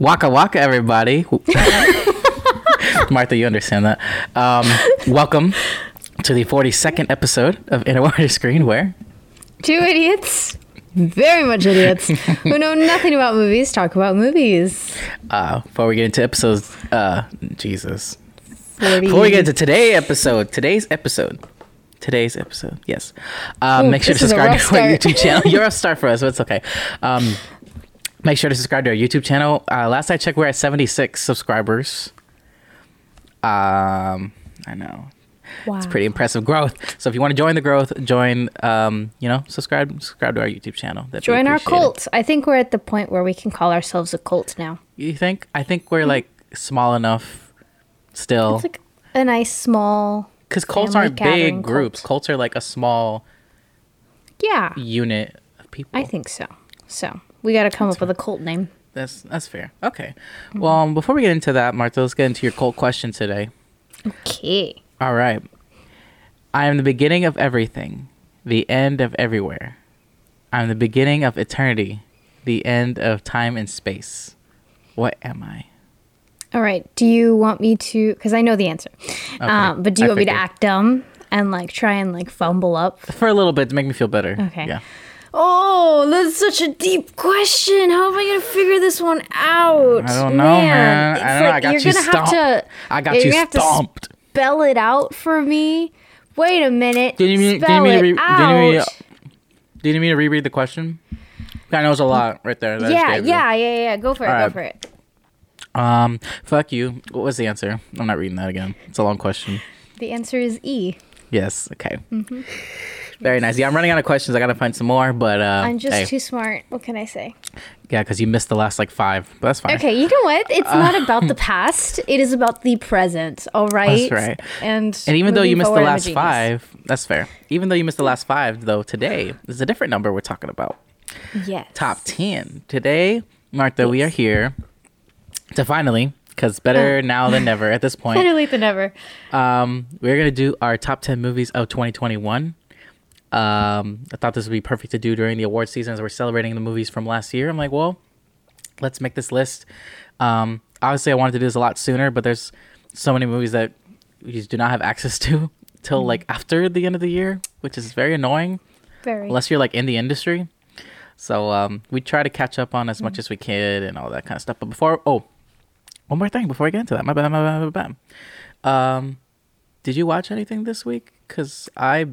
Waka waka, everybody. Martha, you understand that. Um, welcome to the 42nd episode of In a Water Screen, where Two idiots, very much idiots, who know nothing about movies talk about movies. uh, before we get into episodes, uh, Jesus. 40. Before we get into today's episode, today's episode, today's episode, yes. Um, Ooh, make sure to this is a subscribe to our. YouTube channel. You're a star for us, but it's okay. Um, make sure to subscribe to our YouTube channel. Uh, last I checked, we're at 76 subscribers. Um, I know. wow. It's pretty impressive growth. So if you want to join the growth, join. Um, you know, subscribe, subscribe to our YouTube channel. That'd Join our cult. I think we're at the point where we can call ourselves a cult now. You think? I think we're like small enough still. It's like a nice small. Because cults aren't big groups. cult. Cults are like a small Yeah, unit of people. I think so. So we got to come up with a cult name. that's that's fair. Okay. Well, um, before we get into that, Martha, let's get into your cult question today. Okay. All right. I am the beginning of everything, the end of everywhere. I am the beginning of eternity, the end of time and space. What am I? All right. Do you want me to? Because I know the answer. Um, but do you I want me to act dumb and like try and like fumble up? For a little bit to make me feel better. Okay. Yeah. Oh, that's such a deep question. How am I gonna figure this one out? I don't know, man. It's I don't know. I got you're you gonna have to. I got you you're gonna have to stumped. spell it out for me. Wait a minute. Do you mean? you spell need me to it re- do you to- Do you need me to reread the question? That knows a lot right there. yeah, yeah, yeah, yeah. Go for it. All Go right. for it. Um, fuck you. What was the answer? I'm not reading that again. It's a long question. The answer is E. Yes. Okay. Mm-hmm. Very nice. Yeah, I'm running out of questions. I gotta find some more, but uh, I'm just hey, too smart. What can I say? yeah, because you missed the last like five, but that's fine. Okay, you know what? It's not about the past. It is about the present. All right. That's right. And And even though you missed the forward, I'm a last five, that's fair. Even though you missed the last five, though, today is a different number we're talking about. yes. Top 10. Today, Martha, we are here to finally, because better now than never at this point, Better late than never. um, we're going to do our top 10 movies of 2021. Um, I thought this would be perfect to do during the award season as we're celebrating the movies from last year. I'm like, well, let's make this list. Um, obviously, I wanted to do this a lot sooner, but there's so many movies that we just do not have access to till like after the end of the year, which is very annoying Very. unless you're like in the industry. So um, we try to catch up on as much as we can and all that kind of stuff. But before, oh, one more thing before I get into that. My bad, my bad, my bad. Um, did you watch anything this week? Cause I,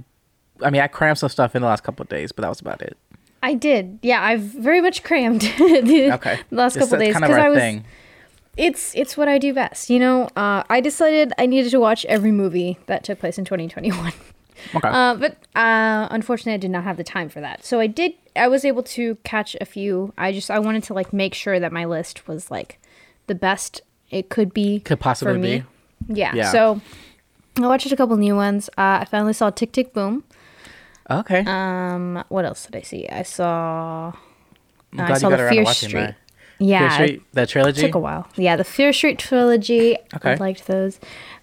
I mean, I crammed some stuff in the last couple of days, but that was about it. I did. Yeah, I've very much crammed the Okay, last Just couple days kind of because I was. thing. It's it's what I do best. You know, uh, I decided I needed to watch every movie that took place in 2021. Okay, Uh, but uh, unfortunately, I did not have the time for that. So I did. I was able to catch a few. I just I wanted to like make sure that my list was like the best it could be. Could possibly be. Yeah. Yeah. So I watched a couple new ones. Uh, I finally saw Tick Tick Boom. Okay. Um, what else did I see? I saw. Uh, I saw the Fear Street. that. Yeah, Fear Street, that trilogy. it took a while. Yeah, the Fear Street trilogy. Okay. I liked those.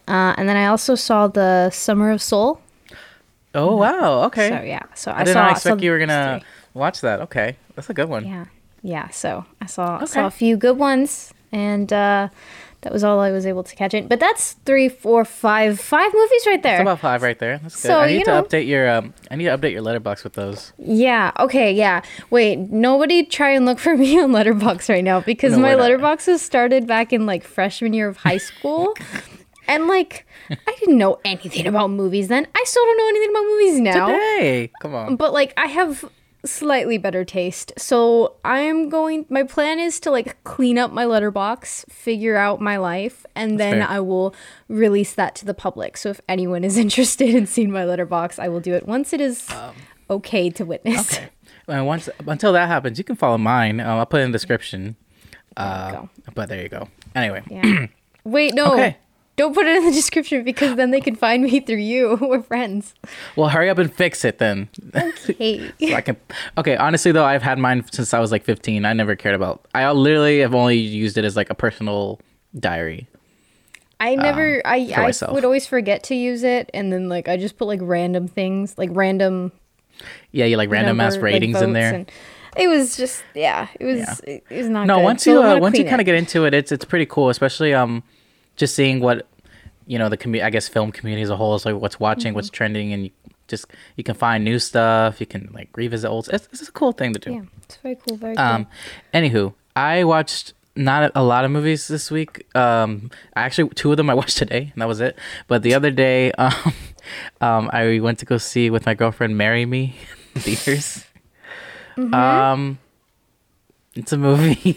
Uh, and then I also saw the Summer of Soul. Oh wow. Okay. So yeah, so I, saw. I did saw. not saw expect you were gonna three. watch that. Okay, that's a good one. Yeah, yeah. So I saw I Okay. saw a few good ones, and uh, that was all I was able to catch in. But that's three, four, five, five movies right there. It's about five right there. That's good. So, I need to know- update your um. I need to update your Letterboxd with those. Yeah. Okay. Yeah. Wait. Nobody try and look for me on Letterboxd right now because No, my. Letterboxd was started back in like freshman year of high school, and like I didn't know anything about movies then. I still don't know anything about movies now. Today, come on. But like I have slightly better taste, so I'm going. My plan is to like clean up my Letterboxd, figure out my life, and then fair. I will release that to the public. So if anyone is interested in seeing my Letterboxd, I will do it once it is okay to witness. Okay. And once until that happens, you can follow mine. Um, I'll put it in the description. Uh, but there you go. Anyway, Yeah. Wait, no. Okay. Don't put it in the description because then they can find me through you. We're friends. well, hurry up and fix it then. Hey. so I can. Okay, honestly though, I've had mine since I was like 15. I never cared about. I literally have only used it as like a personal diary. I never I I myself. would always forget to use it and then like I just put like random things, like random Yeah, you like random ass number, like, ratings in there. and- it was just yeah, it was Yeah. it, was not. no good. once you uh, once you kind of get into it it's it's pretty cool especially um just seeing what you know the commu- i guess film community as a whole is like what's watching what's Mm-hmm. trending and you just you can find new stuff you can like revisit old it's, it's a cool thing to do yeah, it's very cool, very cool. um anywho i watched not a lot of movies this week um actually two of them i watched today and that was it but the other day um um i went to go see with my girlfriend marry me theaters Mm-hmm. um it's a movie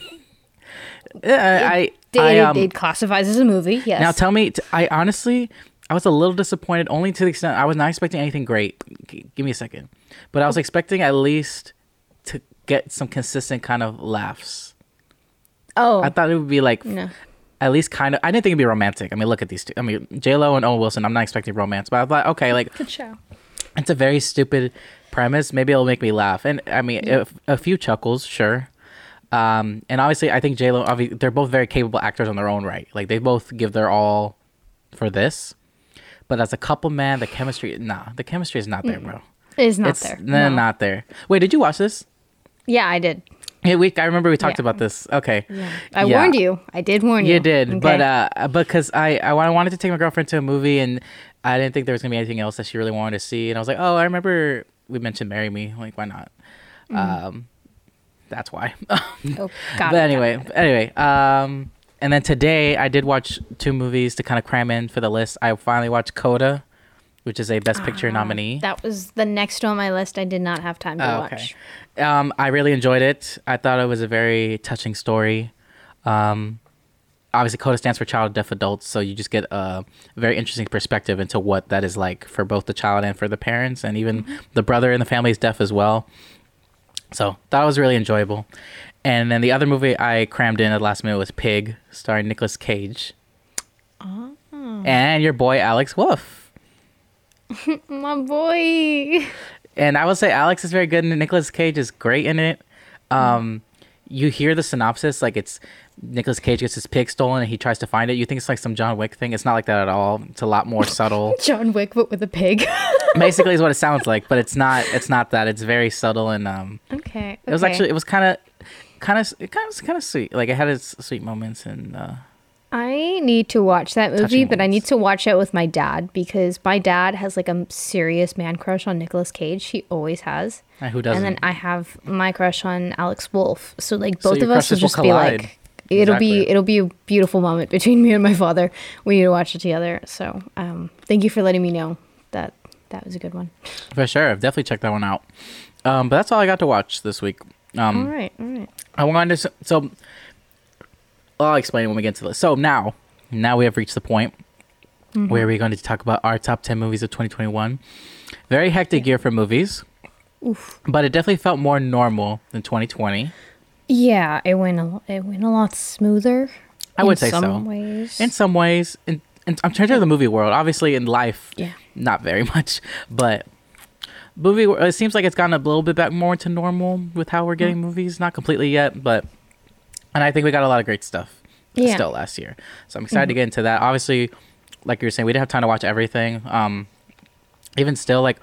Yeah, I, It, I, um, it classifies as a movie. Yes. now tell me, t- I honestly, I was a little disappointed only to the extent I was not expecting anything great. G- give me a second, but I was expecting at least to get some consistent kind of laughs. oh I thought it would be like no. at least kind of. I didn't think it'd be romantic. I mean, look at these two. I mean, J Lo and Owen Wilson. I'm not expecting romance, but I thought okay, like Good show. it's a very stupid premise. Maybe it'll make me laugh. And I mean, if, a few chuckles, sure. Um, and obviously, I think J Lo. They're both very capable actors on their own right. Like they both give their all for this. But as a couple, man, the chemistry, nah, the chemistry is not there, bro. It is not it's there. no, not there. Wait, did you watch this? Yeah, I did. Yeah, we. I remember we talked Yeah. about this. Okay. I Yeah. warned you. I did warn you. You did, Okay. but uh, because I I wa- wanted to take my girlfriend to a movie, and I didn't think there was gonna be anything else that she really wanted to see, and I was like, oh, I remember we mentioned "Marry Me," like why not? Um, that's why. oh, but anyway, anyway, um, and then today I did watch two movies to kind of cram in for the list. I finally watched Coda, which is a Best Picture nominee. that was the next on my list. I did not have time to Oh, watch. Um, I really enjoyed it. I thought it was a very touching story. Um, obviously, CODA stands for Child of Deaf Adults, so you just get a very interesting perspective into what that is like for both the child and for the parents, and even the brother in the family is deaf as well. So that was really enjoyable. And then the other movie I crammed in at the last minute was Pig, starring Nicolas Cage. And your boy Alex Wolff. My boy. And I will say Alex is very good and Nicolas Cage is great in it. Um, you hear the synopsis like it's Nicolas Cage gets his pig stolen and he tries to find it. You think it's like some John Wick thing. It's not like that at all. It's a lot more subtle. John Wick, but with a pig. Basically is what it sounds like, but it's not it's not that. It's very subtle and um okay. it was actually it was kind of kind of it kind of kind of sweet. Like it had its sweet moments and uh I need to watch that movie, but I need to watch it with my dad because my dad has like a serious man crush on Nicolas Cage. He always has. who doesn't. And then I have my crush on Alex Wolff. So like both your of us will just be like it'll be it'll be a beautiful moment between me and my father. We need to watch it together. So um thank you for letting me know that that was a good one. For sure. I've definitely checked that one out. Um, but that's all I got to watch this week. Um, all right, all right. I wanted to. So I'll explain when we get to this. So now, now we have reached the point where we're going to talk about our top 10 movies of 2021. Very hectic year for movies, Oof. but it definitely felt more normal than 2020. Yeah, it went a it went a lot smoother. I would in say some so. Ways. In some ways, in, in, I'm trying to the movie world. Obviously, in life, yeah. not very much, but movie. It seems like it's gotten a little bit back more to normal with how we're Mm. getting movies. Not completely yet, but and I think we got a lot of great stuff Yeah. Mm-hmm. still last year. So I'm excited to get into that. Obviously, like you were saying, we didn't have time to watch everything. Um, even still, like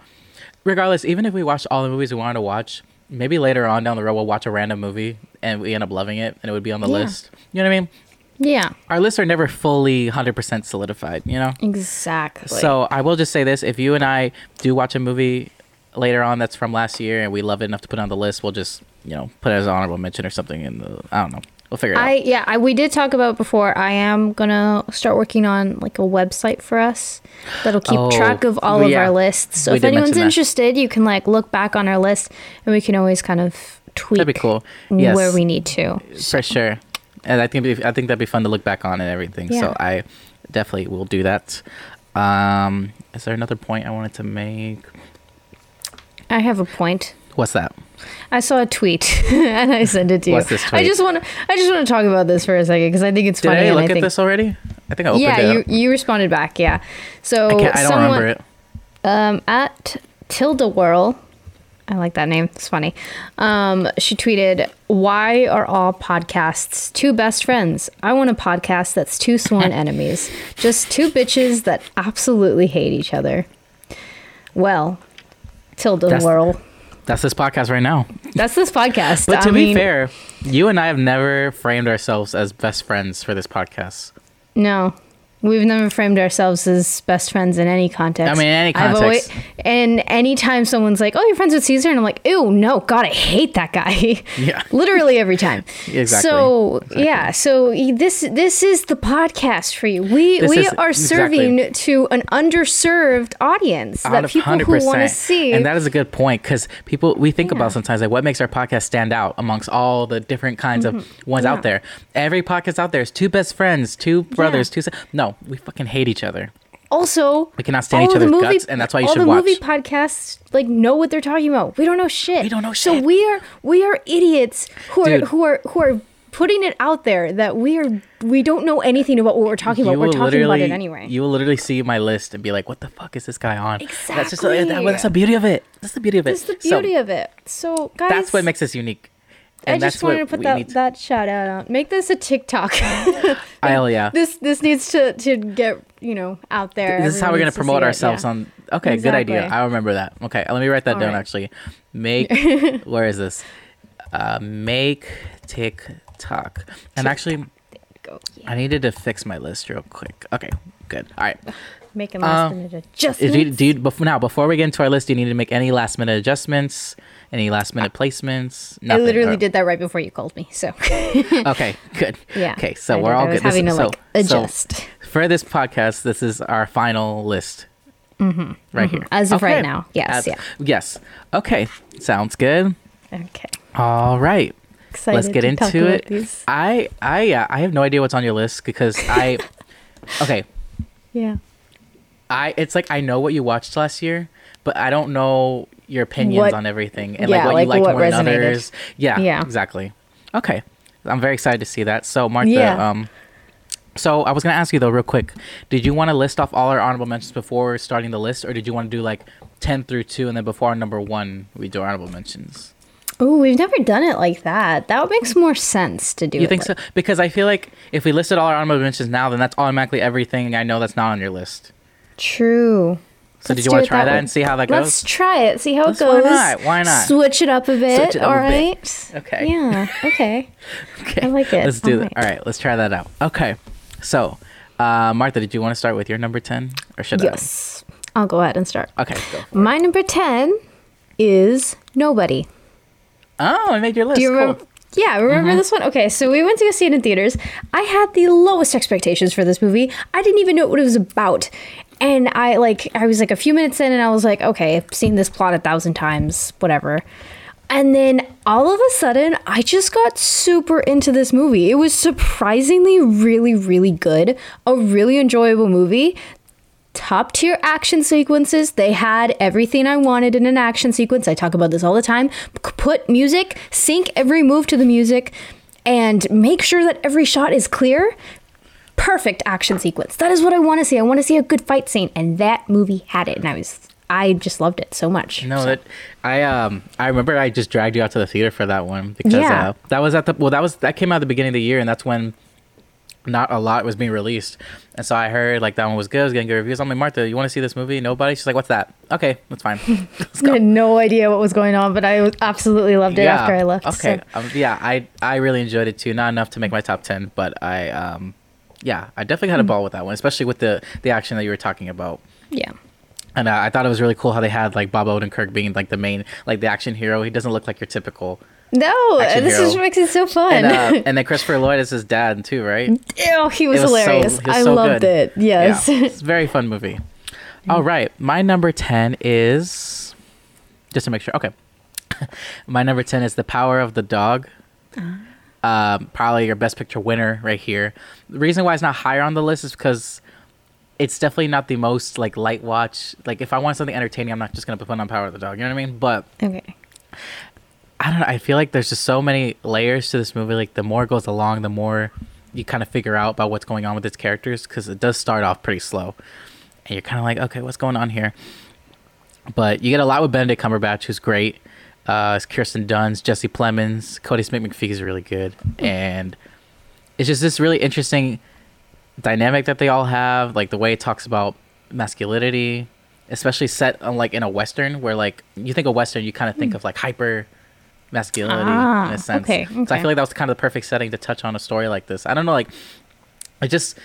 regardless, even if we watched all the movies we wanted to watch, maybe later on down the road we'll watch a random movie and we end up loving it and it would be on the Yeah. list. You know what I mean? Yeah. Our lists are never fully 100% solidified. You know. Exactly. So I will just say this: if you and I do watch a movie later on that's from last year and we love it enough to put it on the list, we'll just you know put it as an honorable mention or something. In the I don't know, we'll figure it I out. yeah, I, we did talk about before. I am gonna start working on like a website for us that'll keep Oh, track of all of our lists. So We if anyone's interested, you can like look back on our list, and we can always kind of tweak That'd be cool. Yes, where we need to. for sure. And I think I think that'd be fun to look back on and everything. Yeah. So I definitely will do that. Um, is there another point I wanted to make? I have a point. What's that? I saw a tweet and I sent it to you. What's this I just want to I just want to talk about this for a second because I think it's Did funny. Did I look I at think, this already? I think I opened yeah, it. you up. you responded back. Yeah. So I, I don't someone, remember it. um, at Tilda Whirl. I like that name. It's funny. Um, she tweeted, "Why are all podcasts two best friends? I want a podcast that's two sworn enemies, just two bitches that absolutely hate each other." Well, Tilda That's- Whirl, That's this podcast right now. That's this podcast. But to I be mean, fair, you and I have never framed ourselves as best friends for this podcast. no, we've never framed ourselves as best friends in any context. I mean, in any context. and anytime someone's like, "Oh, you're friends with Caesar," and I'm like, "Ew, no, God, I hate that guy." Yeah. literally every time. Exactly. So Exactly. yeah, so this this is the podcast for you. We This we is- are serving exactly. to an underserved audience that Hundred- people who want to see. And that is a good point because people we think about sometimes like what makes our podcast stand out amongst all the different kinds of ones Mm-hmm. Yeah. out there. Every podcast out there is two best friends, two brothers, two. si- No, we fucking hate each other. also, We cannot stand each other's movie- guts, and that's why you should watch. all the movie podcasts like know what they're talking about. We don't know shit. We don't know shit. So we are we are idiots who are Dude. who are who are putting it out there that we are we don't know anything about what we're talking about. We're talking about it anyway. You will literally see my list and be like, "What the fuck is this guy on?" That's just Exactly. that, that's the beauty of it. That's the beauty of it. That's the So, beauty of it. So guys, that's what makes us unique. I just wanted to put that to- that shout out on. Make this a TikTok. Hell yeah. this this needs to to get you know out there. This is how we're gonna promote it, ourselves yeah. on. Okay, good idea. I remember that. Okay, let me write that All down. right. Actually, make where is this? Uh, make TikTok. And actually, Go. Yeah. I needed to fix my list real quick. Okay, good. All right. Making last Uh, minute Do you, do you, before, now, before we get into our list, do you need to make any last minute adjustments? Any last minute uh, placements? No. I literally Or- did that right before you called me. So Okay, good. yeah. Okay, so I we're did. all I was good. This- to so- like so adjust for this podcast, this is our final list. Mm-hmm, right mm-hmm. here. As of right now. Yes, As- yeah. Yes. Okay. Sounds good. okay. All right. Excited Let's get into it. I I yeah, I have no idea what's on your list because I Okay. Yeah. I it's like I know what you watched last year, but I don't know your opinions What- on everything and yeah, like what like you liked what more than others. Yeah, Yeah. exactly. Okay. I'm very excited to see that. So Martha, Yeah. um so I was gonna ask you though, real quick. Did you want to list off all our honorable mentions before starting the list, or did you want to do like ten through two, and then before our number one, we do honorable mentions? Oh, we've never done it like that. That makes more sense to do. You think like- so? Because I feel like if we listed all our honorable mentions now, then that's automatically everything I know that's not on your list. True. So Let's did you want to try that, way. and see how that goes? Let's try it. See how Let's- it why goes. not? Why not? Switch it up a bit. Switch it up all a bit. Okay. Yeah. Okay. Okay. I like it. Let's do All that. right. All right. Let's try that out. Okay. So, uh, Martha, did you want to start with your number ten, or should I? yes. I'll go ahead and start. Okay. Go. My number ten is nobody. Oh, I made your list. Do you Cool. remember? Yeah, remember Mm-hmm. this one? Okay, so we went to go see it in theaters. I had the lowest expectations for this movie. I didn't even know what it was about. And I like I was like a few minutes in and I was like, okay, I've seen this plot a thousand times, whatever. And then all of a sudden, I just got super into this movie. It was surprisingly really, really good. A really enjoyable movie top tier action sequences. They had everything I wanted in an action sequence. I talk about this all the time. Put music, sync every move to the music, and make sure that every shot is clear. Perfect action sequence. That is what I want to see. I want to see a good fight scene, and that movie had it. And I was, I just loved it so much. No, that I um I remember I just dragged you out to the theater for that one because Yeah. uh, that was at the well that was that came out at the beginning of the year and that's when not a lot was being released and so I heard like that one was good, I was getting good reviews. I'm like Martha, you want to see this movie? Nobody? She's like, what's that? Okay, that's fine. I had no idea what was going on, but I absolutely loved it after I left. Okay. so- Um, yeah, I I really enjoyed it too. Not enough to make my top ten, but I um yeah, I definitely had a ball with that one, especially with the the action that you were talking about. yeah. And uh, I thought it was really cool how they had like Bob Odenkirk being like the main like the action hero. He doesn't look like your typical. No, this hero. is what makes it so fun. And uh, and then Christopher Lloyd is his dad too, right? Ew, he was, was so- hilarious. he was I so loved good. it. Yes. Yeah, it's a very fun movie. All right, my number ten is just to make sure. Okay, my number ten is The Power of the Dog. Um, probably your best picture winner right here. The reason why it's not higher on the list is because it's definitely not the most like light watch. Like if I want something entertaining, I'm not just gonna put on Power of the Dog. You know what I mean? But okay. I don't know. I feel like there's just so many layers to this movie. Like the more it goes along, the more you kind of figure out about what's going on with its characters because it does start off pretty slow, and you're kind of like, okay, what's going on here? But you get a lot with Benedict Cumberbatch, who's great. Uh, it's Kirsten Dunst, Jesse Plemons, Kodi Smit-McPhee is really good, and it's just this really interesting dynamic that they all have. Like the way it talks about masculinity, especially set on like in a western where like you think of western, you kind of think of like hyper masculinity Ah, in a sense. okay, So I feel like that was kind of the perfect setting to touch on a story like this. I don't know, like I just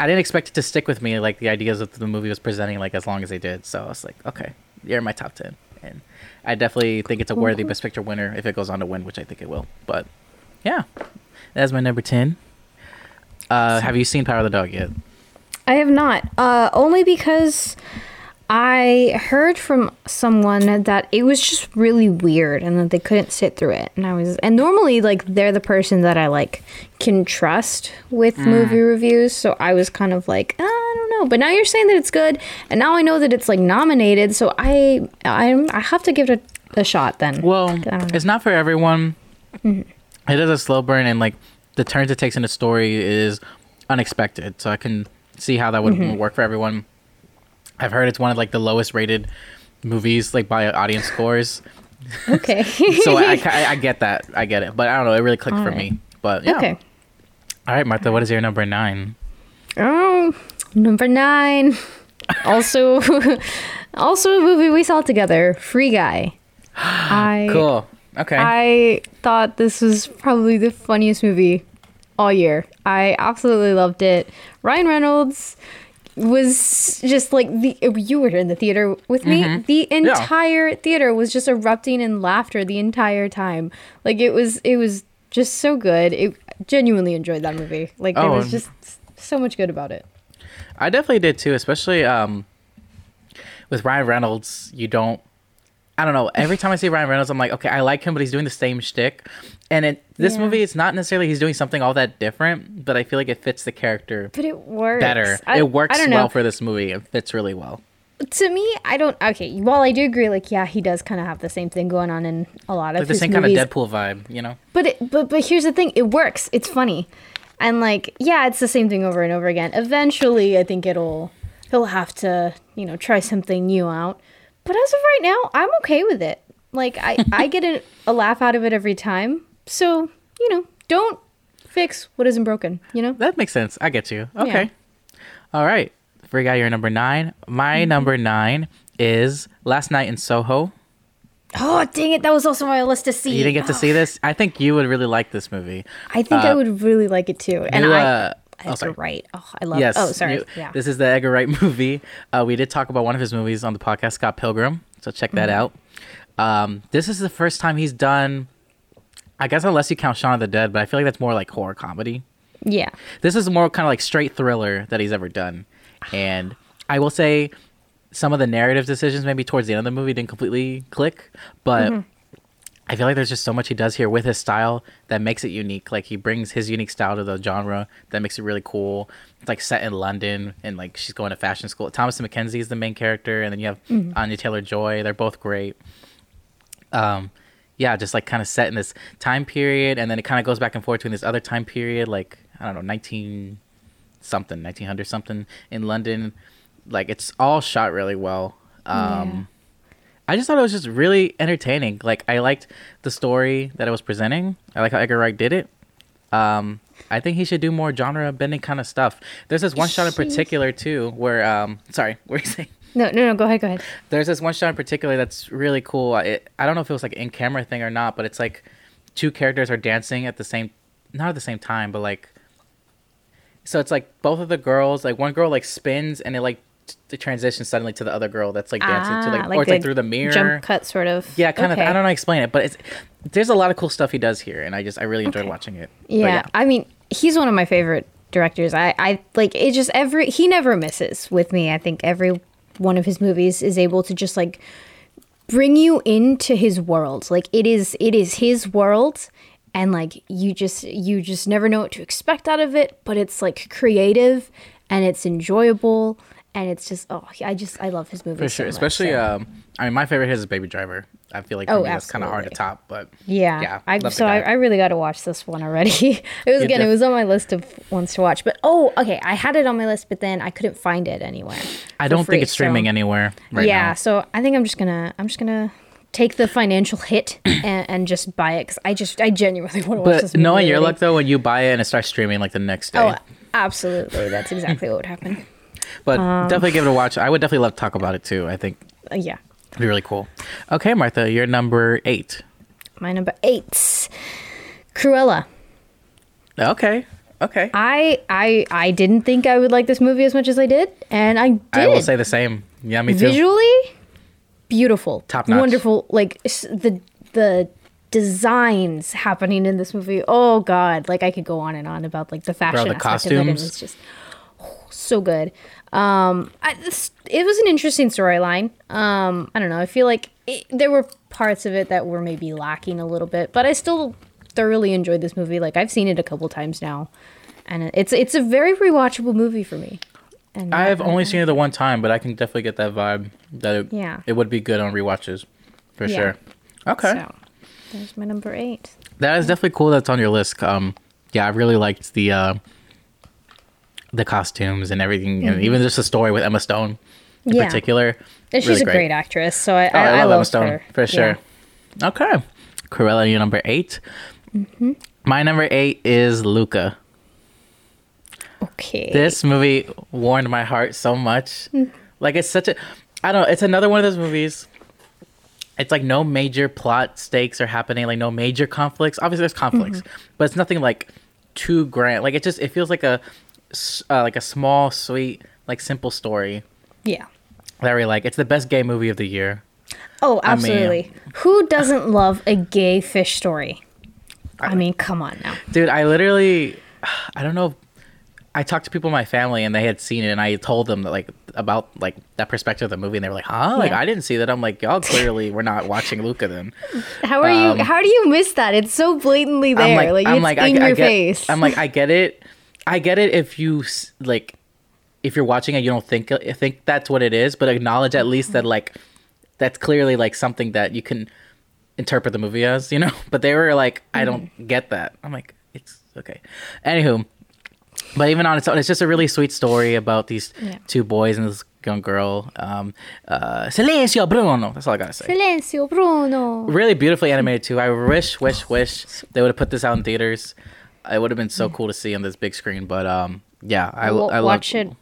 I didn't expect it to stick with me like the ideas that the movie was presenting like as long as they did. So I was like, okay, you're in my top ten, and I definitely think it's a worthy Best Picture winner if it goes on to win, which I think it will. But yeah, that's my number ten. Uh, have you seen Power of the Dog yet? I have not. Uh, only because I heard from someone that it was just really weird and that they couldn't sit through it. And I was, and normally, like, they're the person that I like can trust with movie reviews. So I was kind of like, "Ah, I don't know. But now you're saying that it's good, and now I know that it's like nominated. So I, I'm, I have to give it a, a shot then. Well, I don't know. it's not for everyone. It is a slow burn, and like the turns it takes in the story is unexpected. So I can see how that would Mm-hmm. work for everyone. I've heard it's one of like the lowest rated movies, like by audience scores. okay. So I, I, I get that, I get it, but I don't know, it really clicked for Alright. me. But yeah. okay. All right, Martha, what is your number nine? Oh, number nine. Also, also a movie we saw together, Free Guy. I Cool. Okay. I thought this was probably the funniest movie all year. I absolutely loved it. Ryan Reynolds was just like the you were in the theater with me. The entire theater was just erupting in laughter the entire time. Like it was it was just so good. It genuinely enjoyed that movie. Like there Oh, was just so much good about it. I definitely did too, especially um, with Ryan Reynolds. You don't, I don't know. Every time I see Ryan Reynolds, I'm like, okay, I like him, but he's doing the same shtick. And it, this Yeah. movie, it's not necessarily he's doing something all that different, but I feel like it fits the character But it works. better. I- it works don't know. well for this movie. It fits really well. to me, I don't. Okay, while I do agree, like yeah, he does kind of have the same thing going on in a lot of Like the same movies. kind of Deadpool vibe, you know? But it, but but here's the thing, it works. It's funny, and like yeah, it's the same thing over and over again. Eventually, I think it'll he'll have to you know try something new out. But as of right now, I'm okay with it. Like I I get a, a laugh out of it every time. So you know, don't fix what isn't broken. You know. That makes sense. I get you. Okay. All right. Free guy, your number nine. My Mm-hmm. number nine is Last Night in Soho. Oh dang it! That was also on my list to see. You didn't get to see this? I think you would really like this movie. I think I would really like it too. And you, I, uh, Edgar sorry. Wright. Oh, I love. Yes. Oh, sorry. you- yeah. This is the Edgar Wright movie. Uh, we did talk about one of his movies on the podcast, Scott Pilgrim. So check that Mm-hmm. out. Um, this is the first time he's done. I guess unless you count Shaun of the Dead, but I feel like that's more like horror comedy. yeah. This is more kind of like straight thriller that he's ever done, and I will say some of the narrative decisions maybe towards the end of the movie didn't completely click, but. Mm-hmm. I feel like there's just so much he does here with his style that makes it unique. Like he brings his unique style to the genre that makes it really cool. It's like set in London and like she's going to fashion school. Thomas McKenzie is the main character, and then you have Anya Taylor Joy. They're both great. Um, yeah, just like kind of set in this time period, and then it kind of goes back and forth between this other time period, like I don't know, nineteen something, nineteen hundred something in London. Like it's all shot really well. Um, I just thought it was just really entertaining. Like I liked the story that it was presenting. I like how Edgar Wright did it. Um, I think he should do more genre bending kind of stuff. There's this one shot in particular too, where um, sorry, what are you saying? No, no, no. Go ahead. Go ahead. There's this one shot in particular that's really cool. It, I don't know if it was like in camera thing or not, but it's like two characters are dancing at the same, not at the same time, but like, so it's like both of the girls, like one girl like spins and it like the transition suddenly to the other girl that's like dancing to like, ah, or it's like through the mirror. Jump cut, sort of. Yeah, kind Okay. of. I don't know how to explain it, but it's there's a lot of cool stuff he does here, and I just I really enjoyed Okay. watching it. But Yeah, I mean, he's one of my favorite directors. I, I like it. Just every he never misses with me. I think every one of his movies is able to just like bring you into his world. Like it is, it is his world, and like you just you just never know what to expect out of it. But it's like creative, and it's enjoyable, and it's just oh, I just I love his movies for so sure. much, Especially, so. um, I mean, my favorite is Baby Driver. I feel like Oh, me that's kind of hard to top, but Yeah, yeah. I, so I. I really got to watch this one already. it was again, it was on my list of ones to watch. But oh, okay, I had it on my list, but then I couldn't find it anywhere. I don't free, think it's streaming so- anywhere right yeah, now. so I think I'm just gonna I'm just gonna take the financial hit and, and just buy it because I just I genuinely want to watch this. But knowing your luck though, when you buy it and it starts streaming like the next day, Oh, absolutely, that's exactly what would happen. But Um, definitely give it a watch. I would definitely love to talk about it too. I think Uh, yeah. it'd be really cool. Okay, Martha, you're number eight. My number eight, Cruella. Okay. Okay. I I I didn't think I would like this movie as much as I did, and I did. I will say the same. Yeah, me too. Visually, beautiful, Top notch. wonderful. Like the the designs happening in this movie. Oh God, like I could go on and on about like the fashion the aspect of it. and costumes. It's just oh, so good. Um, I, this, it was an interesting storyline. Um, I don't know. I feel like it, there were parts of it that were maybe lacking a little bit, but I still thoroughly enjoyed this movie. Like I've seen it a couple times now, and it's it's a very rewatchable movie for me. And I have uh, only seen it the one time, but I can definitely get that vibe that it, Yeah. it would be good on rewatches for Yeah. sure. Okay. So, there's my number eight. That is definitely cool that's on your list. Um yeah, I really liked the uh the costumes and everything and even just the story with Emma Stone in Mm-hmm. Yeah. particular. And she's Really a great. great actress, so I, Oh, I, love, Emma Stone her. for sure. Okay. Cruella, you're number 8 Mm-hmm. My number eight is Luca. Okay. This movie warmed my heart so much. Mm. Like it's such a I don't know, it's another one of those movies. It's like no major plot stakes are happening, like no major conflicts. Obviously there's conflicts, Mm-hmm. but it's nothing like too grand. Like it just it feels like a uh, like a small, sweet, like simple story yeah. that I really like. It's the best gay movie of the year. Oh, mean- absolutely. Who doesn't love a gay fish story? I mean, come on now. Dude, I literally I don't know I talked to people in my family and they had seen it and I told them that like about like that perspective of the movie and they were like, "Huh? Like I didn't see that." I'm like, "Y'all clearly we're not watching Luca then." How are you? How do you miss that? It's so blatantly there. Um, I'm like, I'm it's I- in I your get- face. I'm like, I get it. I get it if you like if you're watching it, you don't think uh, think that's what it is, but acknowledge at least that like, that's clearly like something that you can interpret the movie as, you know. But they were like, I don't Mm-hmm. get that. I'm like, it's okay. Anywho, but even on its own, it's just a really sweet story about these Yeah. two boys and this young girl. Um, uh, Silencio Bruno. That's all I gotta say Silencio, Bruno. really beautifully animated too. I wish, wish, wish they would have put this out in theaters. It would have been so cool to see on this big screen. But um, yeah, I, We'll I watch love, it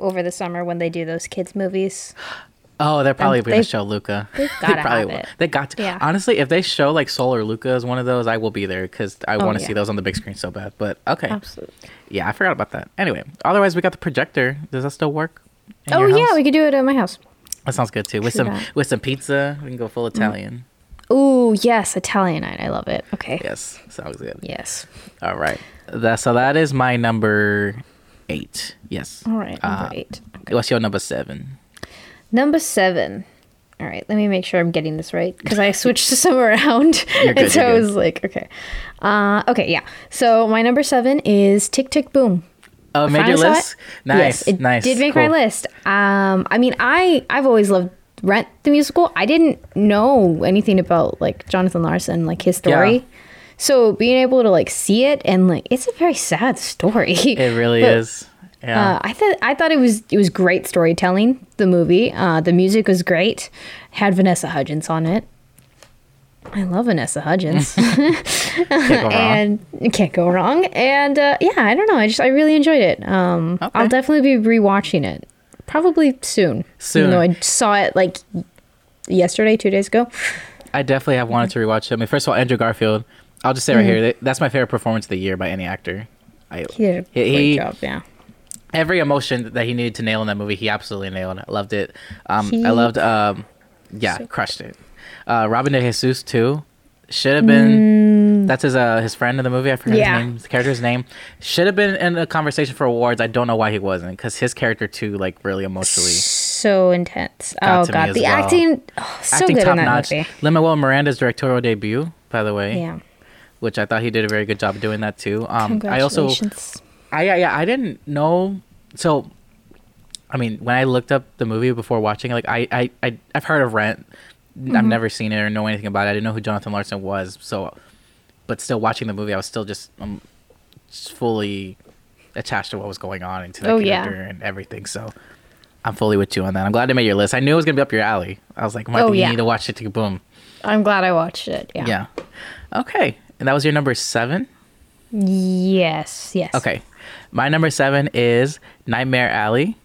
over the summer when they do those kids movies. Oh, they're probably Um, gonna show Luca. they've gotta probably have will. it. They got to. Yeah. Honestly, if they show like Soul or Luca as one of those, I will be there because I want to Oh, yeah. see those on the big screen so bad. But okay, Absolutely. yeah, I forgot about that. Anyway, otherwise we got the projector. Does that still work? in Oh yeah, we could do it at my house. that sounds good too. With some with some pizza, we can go full Italian. Ooh, yes, Italian night. I love it. Okay. Yes, sounds good. Yes. All right. That so that is my number eight. Yes. All right. Number Uh, eight. What's your number seven? Number seven. All right, let me make sure I'm getting this right because I switched some around, good, and so I was like, okay, uh, okay, yeah. So my number seven is Tick Tick Boom. Oh, made your list. it. Nice, Yes, it nice. Did make cool. my list. Um, I mean, I I've always loved Rent the musical. I didn't know anything about like Jonathan Larson, like his story. Yeah. So being able to like see it and like it's a very sad story. It really But, is. Yeah. Uh, I thought I thought it was it was great storytelling. The movie, uh, the music was great. Had Vanessa Hudgens on it. I love Vanessa Hudgens, Can't and can't go wrong. And uh, yeah, I don't know. I just I really enjoyed it. Um, Okay. I'll definitely be rewatching it, probably soon. Soon. Even though I saw it like yesterday, two days ago. I definitely have wanted to rewatch it. I mean, first of all, Andrew Garfield. I'll just say right here, that's my favorite performance of the year by any actor. I, Mm-hmm. He did a He- great he- job. Yeah. every emotion that he needed to nail in that movie, he absolutely nailed. I loved it. Um, I loved. Um, yeah, So- crushed it. Uh, Robin De Jesus too. Should have been. That's his uh his friend in the movie. I forgot Mm. Yeah. his name. The character's name should have been in a conversation for awards. I don't know why he wasn't because his character too, like really emotionally So intense. Got oh to me god, as the well. acting, oh, so acting good top in that notch. movie. Lin Manuel Miranda's directorial debut, by the way. Yeah. which I thought he did a very good job doing that too. Um, I also, Congratulations. I yeah, yeah, I didn't know. So, I mean, when I looked up the movie before watching, it, like I, I, I I've heard of Rent. Mm-hmm. I've never seen it or know anything about it. I didn't know who Jonathan Larson was. So, but still watching the movie, I was still just um, just fully attached to what was going on into that Oh, yeah. character and everything. So. I'm fully with you on that. I'm glad I made your list. I knew it was gonna be up your alley. I was like, Martha, Oh, you yeah. need to watch it to boom. I'm glad I watched it. Yeah. Yeah. Okay. And that was your number seven? Yes. Yes. Okay. My number seven is Nightmare Alley.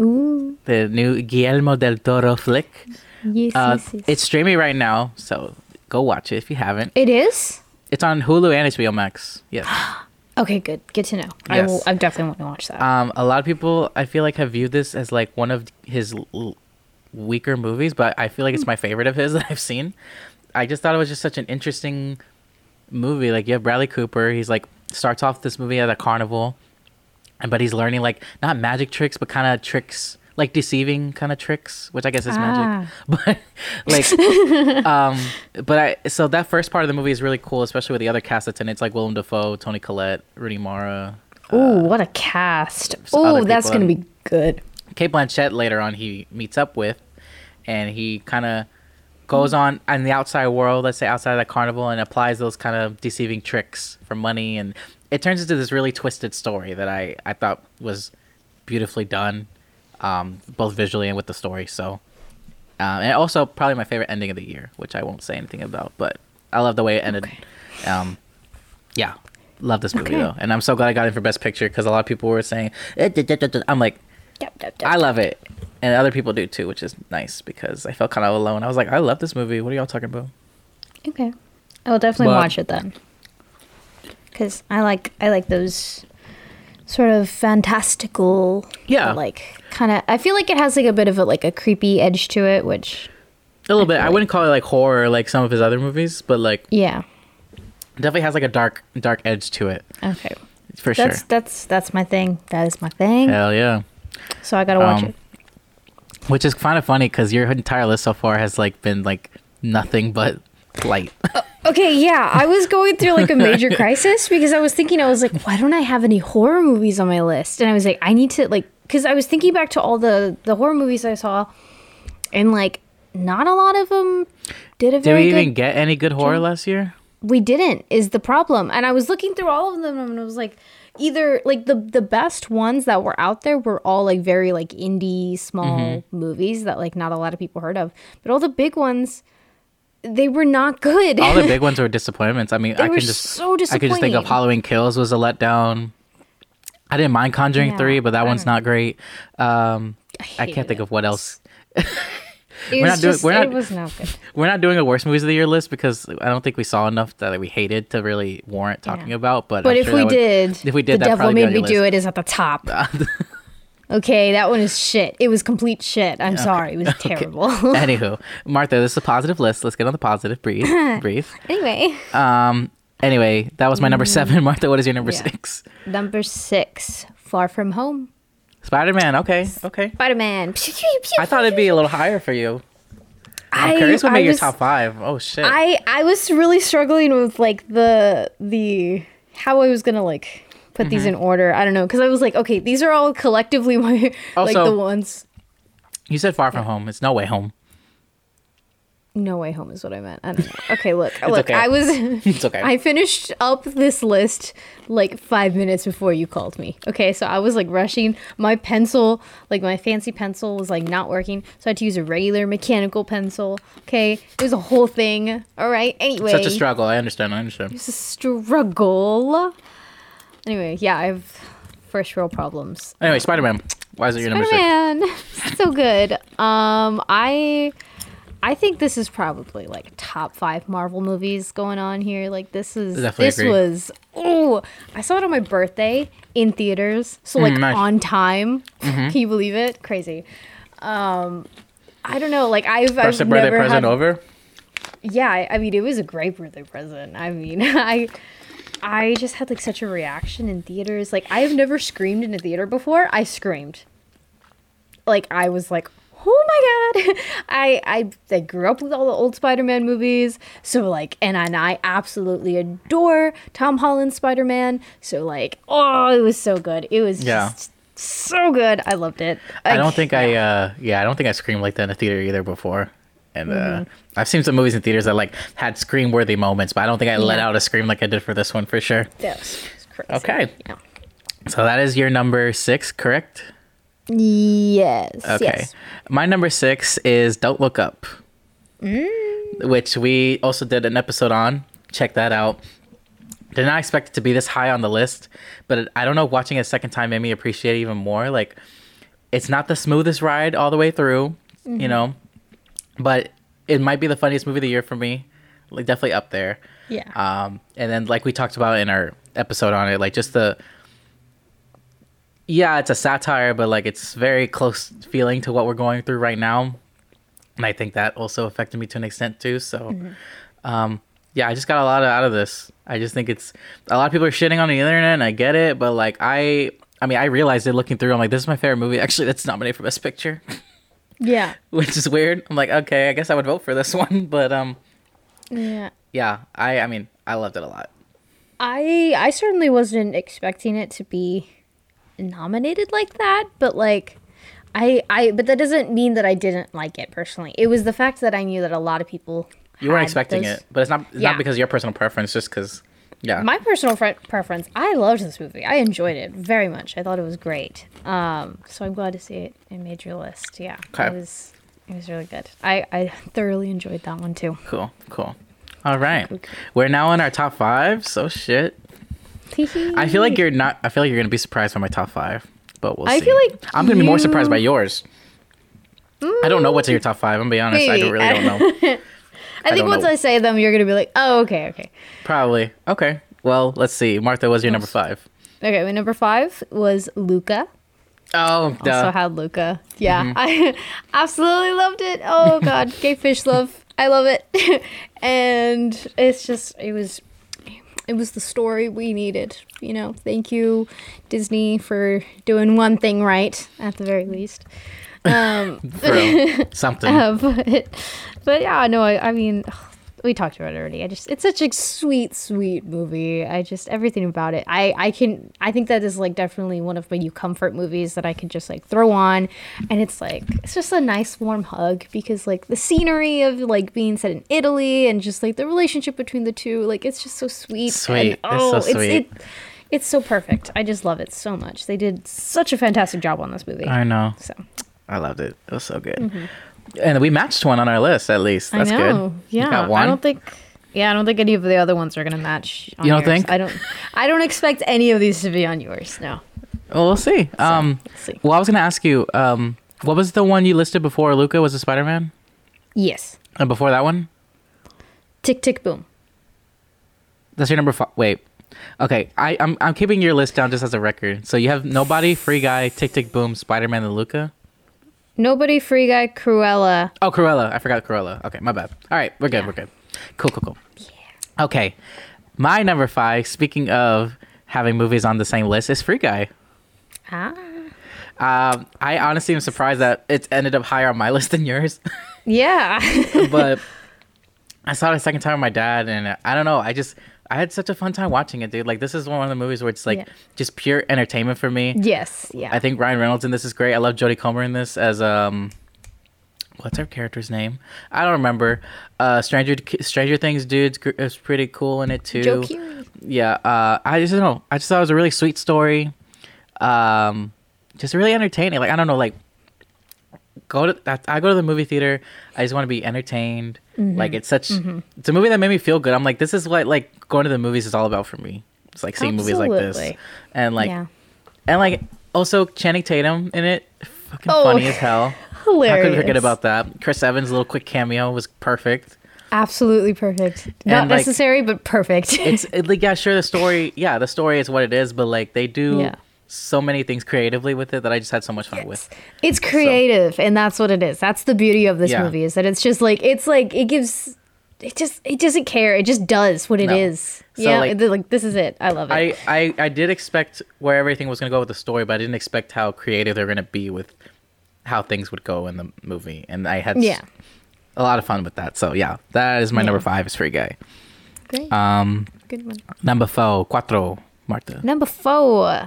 Ooh. the new Guillermo del Toro flick. Yes, Uh, yes, yes. It's streaming right now, so go watch it if you haven't. It is? It's on Hulu and HBO Max. Yes. Okay, good. Good to know. I will Yes. I definitely want to watch that. Um, a lot of people I feel like have viewed this as like one of his l- weaker movies, but I feel like it's my favorite of his that I've seen. I just thought it was just such an interesting movie. Like you have Bradley Cooper, he's like starts off this movie at a carnival, and but he's learning like not magic tricks, but kind of tricks like deceiving kind of tricks, which I guess is magic. But like, um, but I so that first part of the movie is really cool, especially with the other cast that's in it. It's like Willem Dafoe, Toni Collette, Rooney Mara. Ooh, what a cast. Oh, that's going to be good. Cate Blanchett later on he meets up with, and he kind of goes on in the outside world, let's say outside of that carnival, and applies those kind of deceiving tricks for money, and it turns into this really twisted story that I I thought was beautifully done, um, both visually and with the story. So, um, and also probably my favorite ending of the year, which I won't say anything about, but I love the way it ended. Okay. Um, yeah, love this movie Okay. though, and I'm so glad I got it for best picture because a lot of people were saying, "Eh, duh, duh, duh, duh." I'm like. I love it, and other people do too, which is nice because I felt kind of alone. I was like, I love this movie. What are y'all talking about? Okay. I will definitely But- watch it then. Cuz I like I like those sort of fantastical Yeah. like kind of I feel like it has like a bit of a like a creepy edge to it, which A little bit. feel I like- wouldn't call it like horror like some of his other movies, but like yeah. definitely has like a dark, dark edge to it Okay. for sure. That's that's that's my thing. That is my thing. Hell yeah. So I got to watch Um, it. Which is kind of funny because your entire list so far has like been like nothing but light. Okay, yeah, I was going through like a major crisis because I was thinking I was like, why don't I have any horror movies on my list? And I was like, I need to like because I was thinking back to all the the horror movies I saw, and like not a lot of them did a Did we even get any good horror last year? we didn't is the problem, and I was looking through all of them and I was like, either like the the best ones that were out there were all like very like indie small Mm-hmm. movies that like not a lot of people heard of, but all the big ones. They were not good. All the big ones were disappointments. I mean, I were can just so I could just think of Halloween Kills was a letdown. I didn't mind Conjuring Yeah, three, but that one's don't not great. Um, I, hated can't think it. of what else. We're not doing- just, we're not- it was not good. We're not doing a worst movies of the year list because I don't think we saw enough that we hated to really warrant talking Yeah. about. But But I'm if sure we would- did, if we did, the devil made me do list. it is at the top. okay, that one is shit. It was complete shit. I'm sorry, it was terrible. Anywho, Martha, this is a positive list. Let's get on the positive. Breathe, breathe. anyway, Um. Anyway, that was my number seven. Martha, what is your number Mm. Yeah. six? number six, Far From Home, Spider Man. Okay, okay. Spider Man. I thought it'd be a little higher for you. I'm I, curious what made your top five. Oh shit. I I was really struggling with like the the how I was gonna like put these in Mm-hmm. order. I don't know because I was like, okay, these are all collectively my like Also- the ones. you said Far From Home. It's No Way Home. No way home is what I meant. I don't know. Okay, look, look. okay. I was. It's okay. I finished up this list like five minutes before you called me. Okay, so I was like rushing. My pencil, like my fancy pencil, was like not working, so I had to use a regular mechanical pencil. Okay, it was a whole thing. All right. Anyway, Such a struggle. I understand. I understand. it's a struggle. Anyway, yeah, I have first world problems. Anyway, Spider Man. Why is it your number six? Spider-Man, so good. Um, I, I think this is probably like top five Marvel movies going on here. Like this is Definitely this agree. was oh, I saw it on my birthday in theaters, so like Mm, nice. Mm-hmm. on time. Can you believe it? Crazy. Um, I don't know. Like I've First I've birthday never present had, over. yeah, I, I mean, it was a great birthday present. I mean, I I just had like such a reaction in theaters. Like I have never screamed in a theater before. I screamed. Like I was like, "Oh my god." I I, I grew up with all the old Spider-Man movies. So like and, and I absolutely adore Tom Holland's Spider-Man. So like, oh, it was so good. It was Yeah. just so good. I loved it. I don't think I. uh Yeah, I don't think I screamed like that in a theater either before. And uh Mm-hmm. I've seen some movies in theaters that like had scream worthy moments, but I don't think I let Yeah. out a scream like I did for this one for sure. That was, it was crazy. Okay. Yeah. So that is your number six, correct? Yes. Okay. Yes. My number six is Don't Look Up, Mm. which we also did an episode on. Check that out. Did not expect it to be this high on the list, but I don't know. Watching it a second time made me appreciate it even more. Like, it's not the smoothest ride all the way through, you know, but it might be the funniest movie of the year for me. Like definitely up there. Yeah. Um, and then like we talked about in our episode on it, like just the yeah, it's a satire, but like it's very close feeling to what we're going through right now, and I think that also affected me to an extent too. So, um, yeah, I just got a lot out of this. I just think it's a lot of people are shitting on the internet, and I get it, but like I, I mean, I realized it looking through. I'm like, this is my favorite movie. Actually, that's nominated for Best Picture, yeah. which is weird. I'm like, okay, I guess I would vote for this one, but um, Yeah. yeah, I, I mean, I loved it a lot. I I certainly wasn't expecting it to be nominated like that, but like I I but that doesn't mean that I didn't like it personally. It was the fact that I knew that a lot of people You weren't expecting those- it, but it's not it's Yeah. not because of your personal preference, just because. Yeah. My personal fre- preference, I loved this movie. I enjoyed it very much. I thought it was great. Um, so I'm glad to see it. It made your list. Yeah, Okay. it was it was really good. I I thoroughly enjoyed that one too. Cool, cool. All right, we're now in our top five. So shit. I feel like you're not. I feel like you're gonna be surprised by my top five, but we'll see. I feel like I'm gonna be more surprised by yours. I don't know what's in your top five. I'm gonna be honest. I don't really don't know. I think don't once know. I say them, you're gonna be like, oh, okay, okay. Probably. Okay. Well, let's see. Martha, was your number five? Okay, my number five was Luca. Oh, duh. Also had Luca. Yeah, Mm-hmm. I absolutely loved it. Oh God, gay fish love. I love it, and it's just it was it was the story we needed. You know, thank you Disney for doing one thing right at the very least. Um, something. uh, but but yeah, no, I, I mean, we talked about it already. I just it's such a sweet, sweet movie. I just everything about it. I I can I think that is like definitely one of my new comfort movies that I can just like throw on, and it's like it's just a nice warm hug because like the scenery of like being set in Italy and just like the relationship between the two, like it's just so sweet. Sweet. And, It's so oh, sweet. It, it's so perfect. I just love it so much. They did such a fantastic job on this movie. I know. so I loved it. It was so good. And we matched one on our list at least. That's Mm-hmm. I know. good. Yeah. I don't think. Yeah, I don't think any of the other ones are gonna match. On You don't yours. think? I don't. I don't expect any of these to be on yours. No. Well, we'll see. Um, let's see. well, I was gonna ask you. Um, what was the one you listed before Luca? Was it Spider Man? Yes. And before that one, Tick tick boom. that's your number five. Wait. Okay, I, I'm I'm keeping your list down just as a record. So you have nobody, Free Guy, Tick Tick Boom, Spider Man, and Luca. Nobody, Free Guy, Cruella. Oh, Cruella. I forgot Cruella. Okay, my bad. All right, we're good. We're good. Cool, cool, cool. Yeah. Okay, my number five. Speaking of having movies on the same list, is Free Guy. Ah. Um, I honestly am surprised that it ended up higher on my list than yours. Yeah. but I saw it a second time with my dad, and I don't know. I just I had such a fun time watching it, dude. Like this is one of the movies where it's like Yeah. just pure entertainment for me. yes. Yeah. I think Ryan Reynolds in this is great. I love Jodie Comer in this as um, what's her character's name? I don't remember. Uh, Stranger Stranger Things dude's is pretty cool in it too. Joe Keery. Yeah. Uh, I just don't know. I just thought it was a really sweet story. Um, just really entertaining. Like I don't know, like go to I- I go to the movie theater. I just want to be entertained. Mm-hmm. Like it's such it's a movie that made me feel good. I'm like this is what like going to the movies is all about for me. It's like seeing movies like this and like yeah. and like also Channing Tatum in it, fucking Oh, funny as hell. Hilarious. How could forget about that? Chris Evans' little quick cameo was perfect. Absolutely perfect. Not And, like, necessary, but perfect. It's it, like yeah, sure the story, yeah, the story is what it is, but like they do Yeah. So many things creatively with it that I just had so much fun with. It's creative, and that's what it is. That's the beauty of this Yeah. movie is that it's just like it's like it gives. It just it doesn't care. It just does what it No. is. So, yeah, like- like, this is it. I love it. I, I I did expect where everything was gonna go with the story, but I didn't expect how creative they're gonna be with how things would go in the movie, and I had yeah. a lot of fun with that. So yeah, that is my Yeah. number five is Free Guy. Great. Um, Good one. number four, Cuatro, Marta. Number four.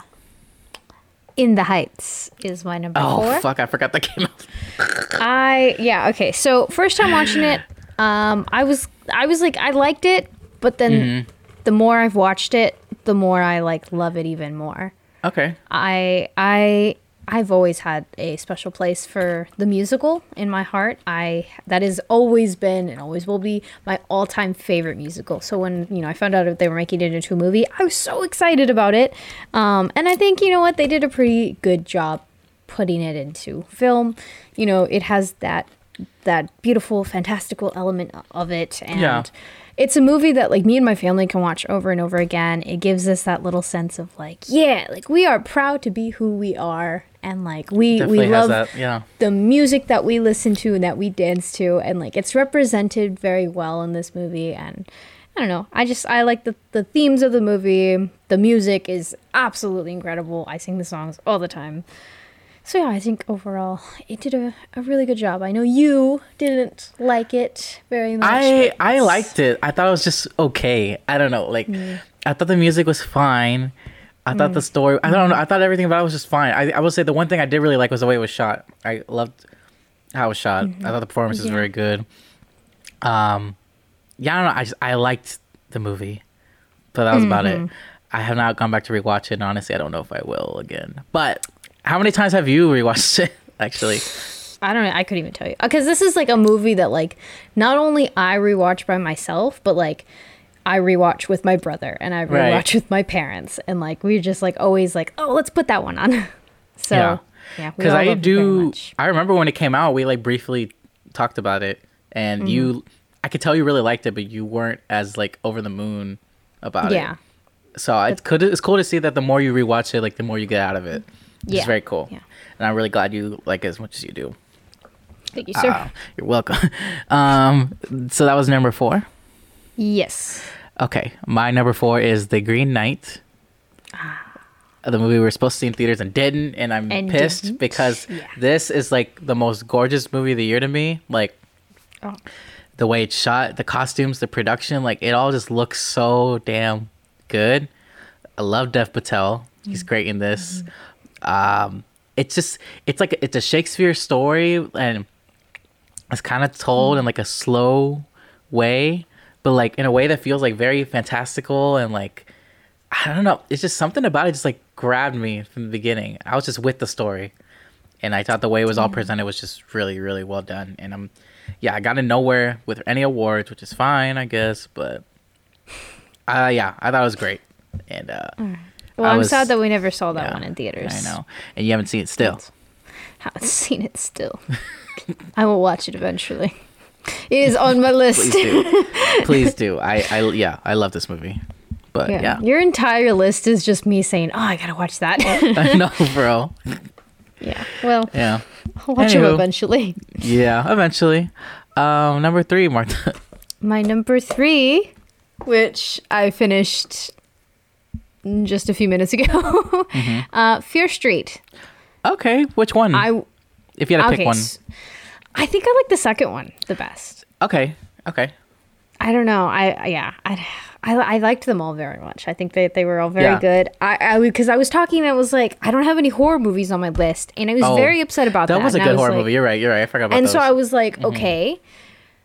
In the Heights is my number Oh four. fuck! I forgot that came out. I yeah okay. So first time watching it, um, I was I was like I liked it, but then Mm-hmm. the more I've watched it, the more I like love it even more. Okay. I I I've always had a special place for the musical in my heart. I that has always been and always will be my all-time favorite musical. So when you know I found out that they were making it into a movie, I was so excited about it. Um, and I think you know what they did a pretty good job putting it into film. You know, it has that that beautiful, fantastical element of it, and Yeah. it's a movie that like me and my family can watch over and over again. It gives us that little sense of like, yeah, like we are proud to be who we are, and like we Definitely we love that. Yeah. the music that we listen to and that we dance to and like it's represented very well in this movie and i don't know i just i like the, the themes of the movie the music is absolutely incredible i sing the songs all the time so yeah i think overall it did a, a really good job i know you didn't like it very much I I liked it. I thought it was just okay. I don't know. Like mm. I thought the music was fine. I thought the mm. story. I don't know. I mm-hmm. thought everything about it was just fine. I I would say the one thing I did really like was the way it was shot. I loved how it was shot. I thought the mm-hmm. performance was very good. Um, yeah, I don't know. I just I liked the movie, but that was about it. Mm-hmm. I have not gone back to rewatch it. And honestly, I don't know if I will again. But how many times have you rewatched it? Actually, I don't know. I couldn't even tell you because this is like a movie that like not only I rewatch by myself, but like I rewatch with my brother and I rewatch Right. with my parents, and like we're just like always like, oh, let's put that one on. so Yeah. yeah, because I loved it very do. I remember when it came out, we like briefly talked about it, and you, Mm-hmm. I could tell you really liked it, but you weren't as like over the moon about it. Yeah, So it's cool. It's cool to see that the more you rewatch it, like the more you get out of it. It's Yeah. very cool. Yeah. And I'm really glad you like it as much as you do. thank you, sir. Uh, you're welcome. um, so that was number four. Yes, Okay, my number four is The Green Knight. Ah. The movie we were supposed to see in theaters and didn't, and I'm And pissed didn't? because Yeah. this is like the most gorgeous movie of the year to me. Like Oh. the way it's shot, the costumes, the production, like it all just looks so damn good. I love Dev Patel. He's mm. great in this. Mm-hmm. Um, it's just it's like it's a Shakespeare story and it's kind of told mm-hmm. in like a slow way, but like in a way that feels like very fantastical and like I don't know. It's just something about it just like grabbed me from the beginning. I was just with the story, and I thought the way it was all presented was just really, really well done. And I'm, yeah, I got in nowhere with any awards, which is fine, I guess. But, uh, yeah, I thought it was great. And uh, well, I I'm was- sad that we never saw that yeah, one in theaters. I know, and you haven't seen it still. I haven't seen it still. I will watch it eventually. It is on my list. Please do, please do. I, I, yeah, I love this movie. But Yeah. yeah, Your entire list is just me saying, "Oh, I gotta watch that." I know, bro. yeah. Well, Yeah, I'll watch them Anywho. eventually. yeah. Eventually, um, number three, Martha. My number three, which I finished just a few minutes ago, Mm-hmm. uh, Fear Street. okay, which one? I if you had to okay. pick one. I think I like the second one the best. Okay. Okay. I don't know. I yeah. I, I, I liked them all very much. I think that they were all very Yeah. good. I I because I was talking and I was like, I don't have any horror movies on my list, and I was Oh, very upset about that. That was a and I good horror like- movie. You're right. You're right. I forgot about and those. Mm-hmm. so I was like, okay,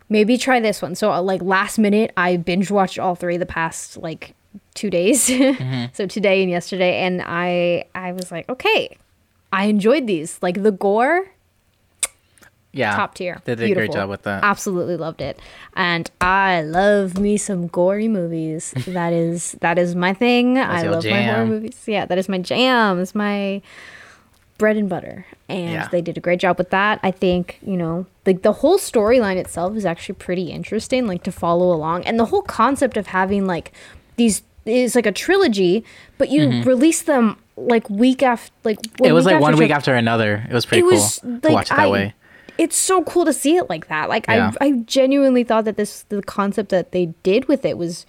maybe try this one. So uh, like last minute, I binge watched all three the past like two days. Mm-hmm. so today and yesterday, and I I was like, okay, I enjoyed these. Like the gore, yeah, top tier. They did a great job with that. Absolutely loved it, and I love me some gory movies. that is that is my thing. I your love my horror movies. Yeah, that is my jam. It's my bread and butter, and Yeah. they did a great job with that. I think you know, like the whole storyline itself is actually pretty interesting, like to follow along, and the whole concept of having like these is like a trilogy, but you release them like week after like Mm-hmm. it was like one week after another. It was pretty it cool was to like watch it that I, way. It's so cool to see it like that. Like Yeah. I, I genuinely thought that this the concept that they did with it was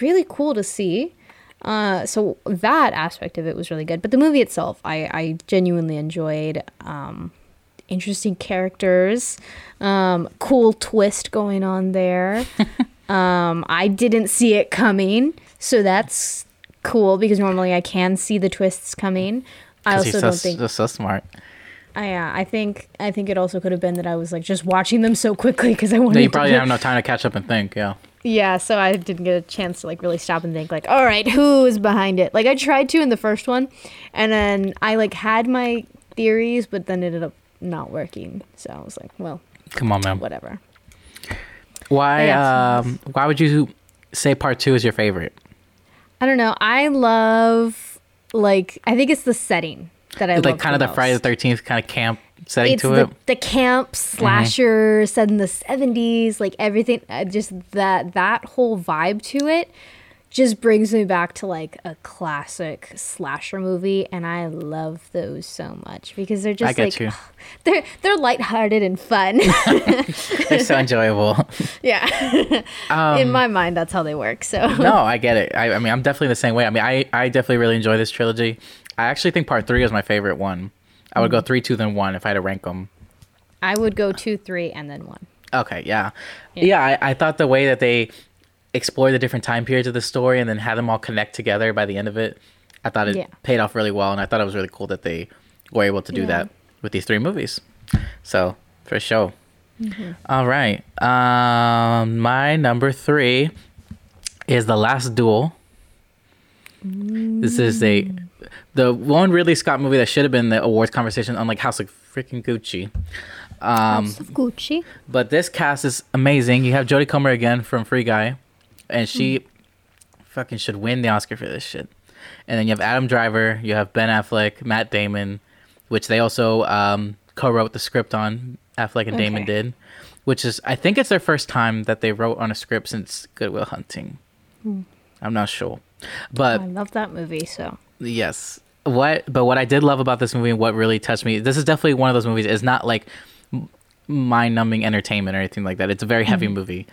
really cool to see. Uh, so that aspect of it was really good. But the movie itself, I, I genuinely enjoyed. Um, interesting characters, um, cool twist going on there. um, I didn't see it coming, so that's cool because normally I can see the twists coming. I also he's don't think so, so smart. I, yeah, I think I think it also could have been that I was like just watching them so quickly because I wanted. No, you probably get- have no time to catch up and think. Yeah. Yeah, so I didn't get a chance to like really stop and think like, all right, who is behind it? Like I tried to in the first one, and then I like had my theories, but then it ended up not working. So I was like, well, Come on, man. whatever. Why? Um. Why would you say part two is your favorite? I don't know. I love like I think it's the setting that I It's like kind of the most. Friday the Thirteenth kind of camp setting It's to the, it. Mm-hmm. the camp slasher set in the 70s, like everything, uh, just that that whole vibe to it just brings me back to like a classic slasher movie and I love those so much because they're just get like you. they're they're lighthearted and fun. They're so enjoyable. yeah. Um, in my mind that's how they work. So no, I get it. I, I mean, I'm definitely the same way. I mean, I, I definitely really enjoy this trilogy. I actually think part three is my favorite one. I would go three, two, then one if I had to rank them. I would go 2 3 and then 1. Okay, yeah, yeah. I, I thought the way that they explored the different time periods of the story and then had them all connect together by the end of it, I thought it Yeah. paid off really well, and I thought it was really cool that they were able to do Yeah. that with these three movies. So for sure. Mm-hmm. All right, um, my number three is the Last Duel. This is a the one Ridley Scott movie that should have been the awards conversation, unlike House of freaking Gucci. Um, House of Gucci. but this cast is amazing. You have Jodie Comer again from Free Guy, and she fucking should win the Oscar for this shit. And then you have Adam Driver, you have Ben Affleck, Matt Damon, which they also um, co-wrote the script on. Affleck and Damon Okay. did, which is I think it's their first time that they wrote on a script since Good Will Hunting. I'm not sure, but I love that movie so. Yes. What but what I did love about this movie and what really touched me, this is definitely one of those movies. It's not like mind numbing entertainment or anything like that. It's a very heavy mm-hmm. movie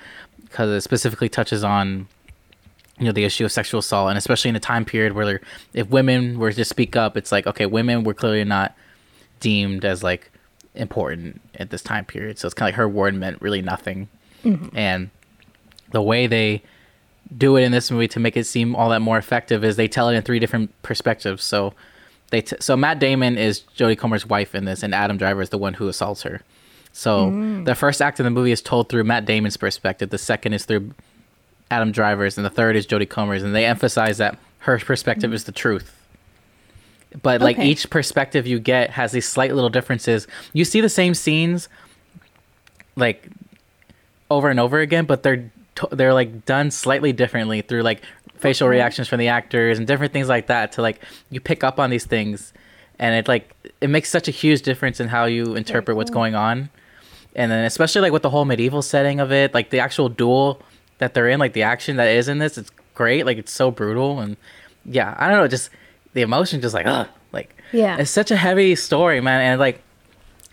because it specifically touches on you know the issue of sexual assault and especially in a time period where if women were to speak up, it's like okay, women were clearly not deemed as like important at this time period. So it's kind of like her word meant really nothing. Mm-hmm. And the way they do it in this movie to make it seem all that more effective is they tell it in three different perspectives. So they t- so Matt Damon is Jodie Comer's wife in this, and Adam Driver is the one who assaults her. So mm. the first act of the movie is told through Matt Damon's perspective. The second is through Adam Driver's, and the third is Jodie Comer's. And they emphasize that her perspective is the truth. But like Okay. each perspective you get has these slight little differences. You see the same scenes, like over and over again, but they're t- they're like done slightly differently through like facial reactions from the actors and different things like that to like you pick up on these things and it like it makes such a huge difference in how you interpret what's going on. And then especially like with the whole medieval setting of it like the actual duel that they're in like the action that is in this it's great. Like it's so brutal and yeah i don't know just the emotion just like ugh like Yeah. it's such a heavy story man. And like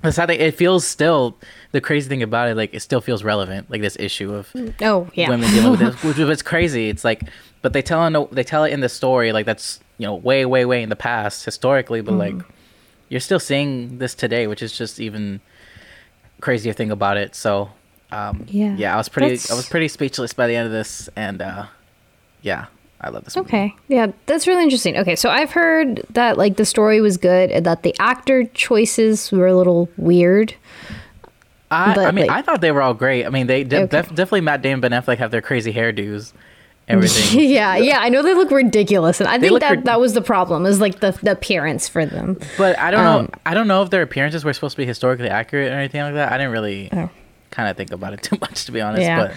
the sad thing, it feels still the crazy thing about it like it still feels relevant like this issue of Oh, yeah. women dealing with this, which is crazy. It's like, but they tell in they tell it in the story like that's you know way way way in the past historically, but like you're still seeing this today, which is just even crazier thing about it. So um, Yeah. yeah, I was pretty I was pretty speechless by the end of this, and uh, yeah, I love this. movie. Okay. Yeah, that's really interesting. Okay, so I've heard that like the story was good and that the actor choices were a little weird. I, I mean, like- I thought they were all great. I mean, they de- Okay. def- definitely Matt Damon, Ben Affleck have their crazy hairdos, everything. yeah, yeah, I know they look ridiculous, and I think that rid- that was the problem is like the, the appearance for them. But I don't Um, know. I don't know if their appearances were supposed to be historically accurate or anything like that. I didn't really Oh. kind of think about it too much, to be honest. Yeah. But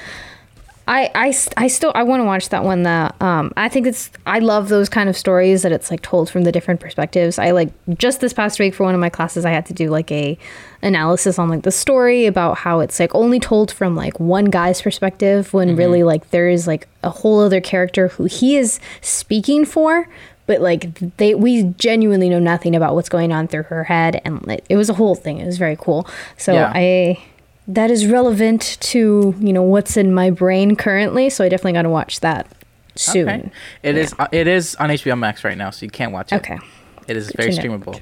I, I, I still I want to watch that one that um I think it's I love those kind of stories that it's like told from the different perspectives. I like just this past week for one of my classes I had to do like a analysis on like the story about how it's like only told from like one guy's perspective when really like there is like a whole other character who he is speaking for but like they we genuinely know nothing about what's going on through her head and it, it was a whole thing. It was very cool. So Yeah. I that is relevant to you know what's in my brain currently so i definitely got to watch that soon okay, it is. uh, It is on HBO Max right now, so you can't watch it. okay It is very to know. streamable.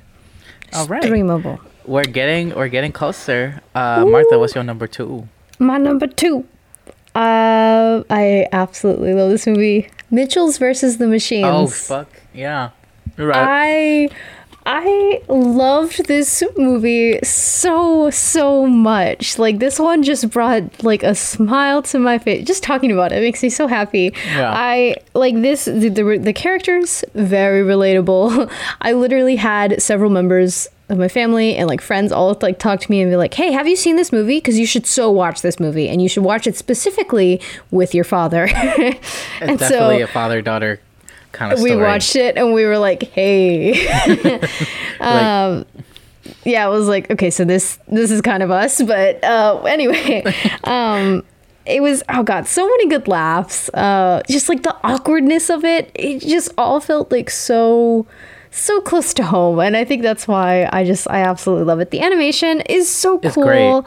All right, streamable we're getting we're getting closer. Uh, Martha, what's your number two? my number two uh i absolutely love this movie mitchell's versus the machines Oh fuck yeah, You're right. I I loved this movie so so much. Like this one just brought like a smile to my face. Just talking about it makes me so happy. Yeah. I like this the, the the characters very relatable. I literally had several members of my family and like friends all like talk to me and be like, "Hey, have you seen this movie? Because you should so watch this movie, and you should watch it specifically with your father." it's and definitely so a father daughter kind of we watched it and we were like, "Hey." um, yeah, it was like, okay, so this this is kind of us, but uh, anyway, um, it was oh god, so many good laughs. Uh, just like the awkwardness of it, it just all felt like so so close to home, and I think that's why I just I absolutely love it. The animation is so It's cool. great.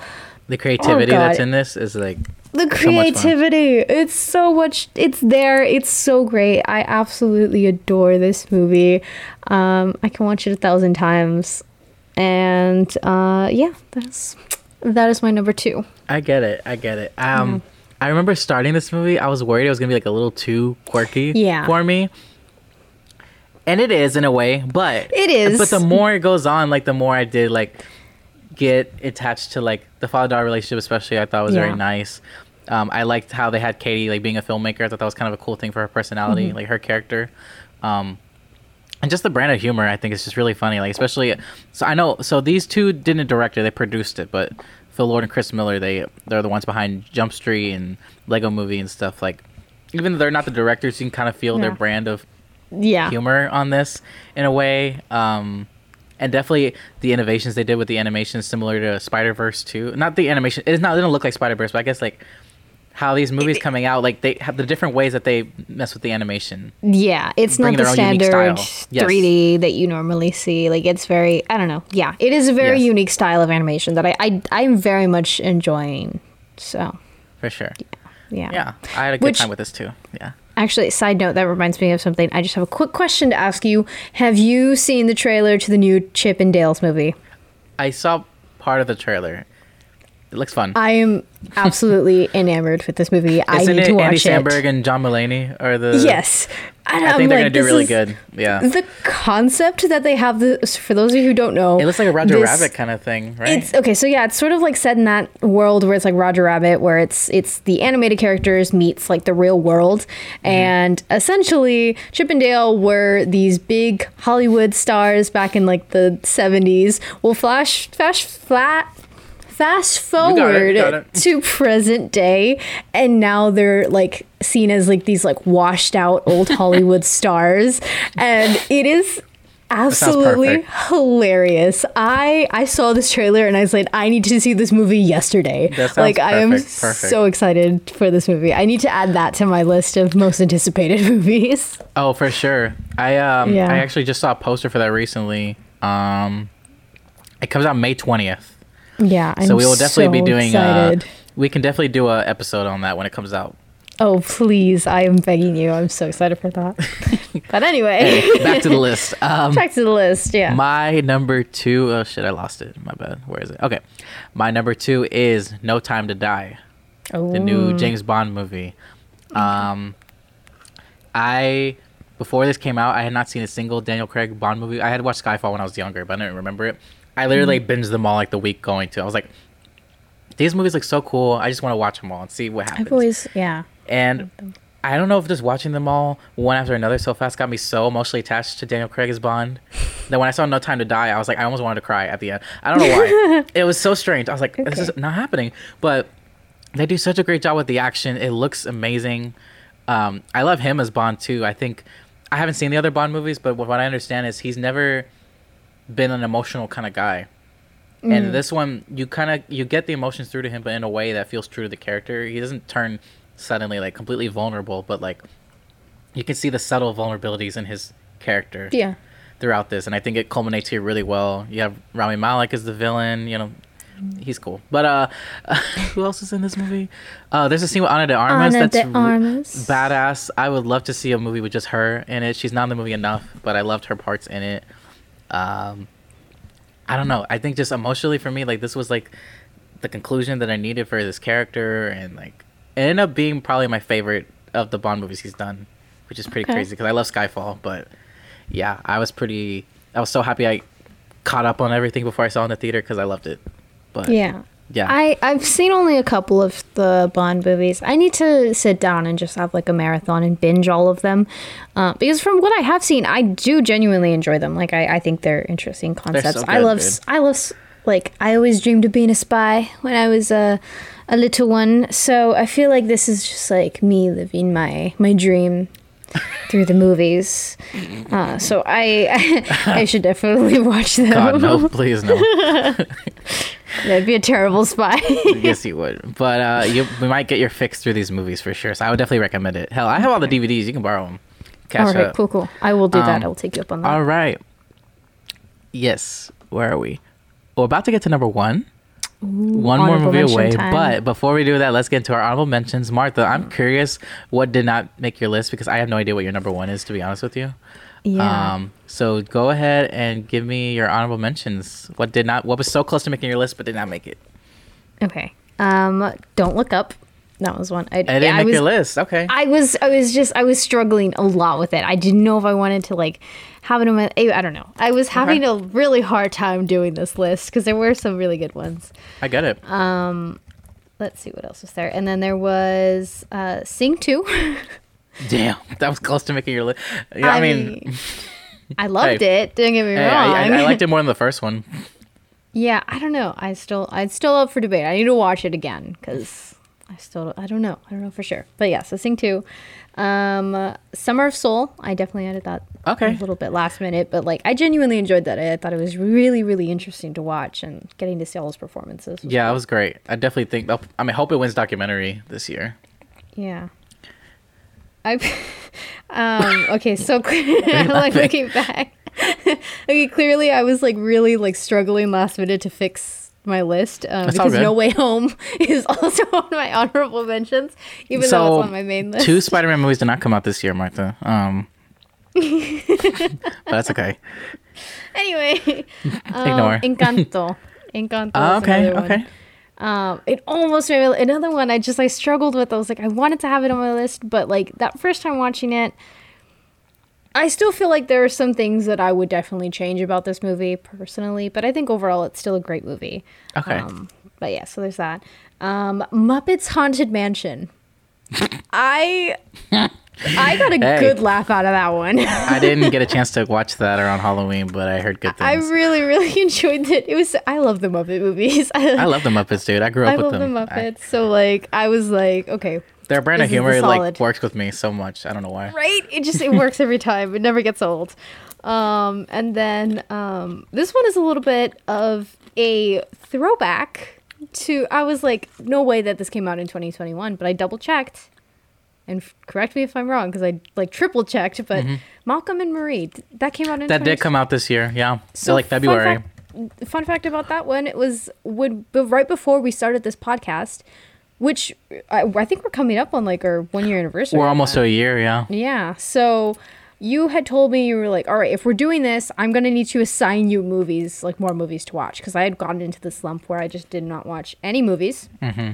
The creativity that's in this is like The So creativity, it's so much, it's there, it's so great. I absolutely adore this movie. Um, I can watch it a thousand times. And uh, yeah, that's that is my number two. I get it. I get it. Um, I remember starting this movie. I was worried it was gonna be like a little too quirky Yeah. for me, and it is in a way. But It is. But the more it goes on, like the more I did like get attached to like the father daughter relationship, especially. I thought was Yeah. very nice. Um, I liked how they had Katie like being a filmmaker. I thought that was kind of a cool thing for her personality, Mm-hmm. like her character. Um, and just the brand of humor, I think is just really funny. Like especially, so I know. So these two didn't direct it; they produced it. But Phil Lord and Chris Miller, they they're the ones behind Jump Street and Lego Movie and stuff. Like even though they're not the directors, you can kind of feel their brand of Yeah. humor on this in a way. Um, and definitely the innovations they did with the animation, similar to Spider Verse too. Not the animation; it is not. It doesn't look like Spider Verse, but I guess like how these movies coming out, like they have the different ways that they mess with the animation. Yeah, it's not the their own unique standard. Yes. 3D that you normally see. Like it's very, I don't know. Yeah, it is a very Yes. unique style of animation that I, I I'm very much enjoying. So For sure. yeah, Yeah, I had a good Which- time with this too. Yeah. Actually, side note, that reminds me of something. I just have a quick question to ask you. Have you seen the trailer to the new Chip and Dale's movie? I saw part of the trailer. It looks fun. I am absolutely enamored with this movie. I Isn't need it to watch Andy it. Samberg and John Mulaney are the? Yes. And I I'm think they're like, gonna do really good. Yeah. The concept that they have this for those of you who don't know, It looks like a Roger this- Rabbit kind of thing, right? It's okay, so yeah, it's sort of like set in that world where it's like Roger Rabbit, where it's it's the animated characters meets like the real world, Mm-hmm. and essentially Chip and Dale were these big Hollywood stars back in like the seventies. Well, flash, flash, flat. Fast got it, forward got it. to present day, and now they're like seen as like these like washed out old Hollywood stars, and it is absolutely hilarious. I I saw this trailer and I was like, I need to see this movie yesterday. Like I am perfect, perfect. so excited for this movie. I need to add that to my list of most anticipated movies. Oh, for sure. I um Yeah. I actually just saw a poster for that recently. Um it comes out May 20th. Yeah, I'm so we will definitely be doing excited. uh we can definitely do a episode on that when it comes out. oh please, I am begging you. I'm so excited for that. but anyway, Back to the list. Um back to the list. Yeah. my number 2 oh shit, I lost it. My bad. Where is it? Okay. My number 2 is No Time to Die. the new James Bond movie. Um, I before this came out, I had not seen a single Daniel Craig Bond movie. I had watched Skyfall when I was younger, but I didn't remember it. I literally Mm-hmm. binged them all like the week going to. I was like, these movies look so cool. I just want to watch them all and see what happens. I've always yeah. and I don't know if just watching them all one after another so fast got me so emotionally attached to Daniel Craig as Bond that when I saw No Time to Die, I was like, I almost wanted to cry at the end. I don't know why. it was so strange. I was like, this is not happening. But they do such a great job with the action. It looks amazing. Um, I love him as Bond too. I think I haven't seen the other Bond movies, but what I understand is he's never been an emotional kind of guy. Mm. And this one, you kind of you get the emotions through to him, but in a way that feels true to the character. He doesn't turn suddenly like completely vulnerable, but like you can see the subtle vulnerabilities in his character Yeah. throughout this, and I think it culminates here really well. You have Rami Malek as the villain. You know, he's cool. But uh, who else is in this movie? Uh, there's a scene with Ana de Armas Ana that's de Armas. badass. I would love to see a movie with just her in it. She's not in the movie enough, but I loved her parts in it. Um, I don't know. I think just emotionally for me, like this was like the conclusion that I needed for this character, and like it ended up being probably my favorite of the Bond movies he's done, which is pretty Okay. crazy because I love Skyfall. But yeah, I was pretty. I was so happy I caught up on everything before I saw it in the theater because I loved it. But Yeah. Yeah, I, I've seen only a couple of the Bond movies. I need to sit down and just have like a marathon and binge all of them. Uh, because from what I have seen, I do genuinely enjoy them. Like, I, I think they're interesting concepts. so I love, dude. I love, like, I always dreamed of being a spy when I was a, a little one. So I feel like this is just like me living my, my dream. Through the movies. Uh, so I I should definitely watch them. God, no, please no. That'd be a terrible spy. yes, you would. But uh, you, we might get your fix through these movies for sure. So I would definitely recommend it. Hell, I have all the DVDs. You can borrow them. Catch All right, up. cool, cool. I will do that. Um, I will take you up on that. All right. Yes. Where are we? We're about to get to number one. One more movie away. time. But before we do that, let's get into our honorable mentions. Martha, I'm curious what did not make your list because I have no idea what your number one is, to be honest with you. yeah. Um, so go ahead and give me your honorable mentions. What did not? What was so close to making your list but did not make it? okay. Um, don't look up. That was one. I, I didn't yeah, make was, your list. Okay. I was I was just I was struggling a lot with it. I didn't know if I wanted to like have it in my I don't know. I was having a really hard time doing this list because there were some really good ones. I get it. Um, Let's see what else was there. And then there was uh Sing 2. Damn, that was close to making your list. Yeah, I, mean, I loved Hey. it. Don't get me hey, wrong. I, I, I liked it more than the first one. yeah, I don't know. I still I'd still up for debate. I need to watch it again cuz I still I don't know. I don't know for sure. But yeah, so Sing 2. Um Summer of Soul, I definitely added that Okay. a little bit last minute, but like I genuinely enjoyed that. I thought it was really really interesting to watch and getting to see all his performances. Yeah, it was great. I definitely think. I mean, hope it wins documentary this year. Yeah. I um okay, so I'm like looking back. okay, clearly I was like really like struggling last minute to fix my list um, because good. No Way Home is also on my honorable mentions, even though it's on my main list. two Spider-Man movies did not come out this year, Martha. Um, but that's okay. anyway, um, Ignore. Encanto. Encanto. Oh, is okay, okay. Um, it almost made me, another one. I just I struggled with. I was like, I wanted to have it on my list, but like that first time watching it, I still feel like there are some things that I would definitely change about this movie personally. But I think overall, it's still a great movie. Okay. Um, but yeah, so there's that. Um, Muppets Haunted Mansion. I I got a Hey. good laugh out of that one. I didn't get a chance to watch that around Halloween, but I heard good things. I really, really enjoyed it. It was. I love the Muppet movies. I love the Muppets, dude. I grew up I with love the them. I- Muppets. so like, I was like, okay, their brand of humor like works with me so much. I don't know why. right? It just it works every time. It never gets old. Um, and then um, this one is a little bit of a throwback to. I was like, no way that this came out in 2021, but I double checked. And f- correct me if I'm wrong, because I like triple checked. But Malcolm and Marie, th- that came out in Mm-hmm. That 20 did come out this year. Yeah. So like fun February. fact- Fun fact, about that one, it was would right before we started this podcast, which I, I think we're coming up on like our one year anniversary. We're almost to a year. Yeah. Yeah. So you had told me you were like, all right, if we're doing this, I'm gonna need to assign you movies, like more movies to watch, because I had gotten into the slump where I just did not watch any movies. Mm-hmm.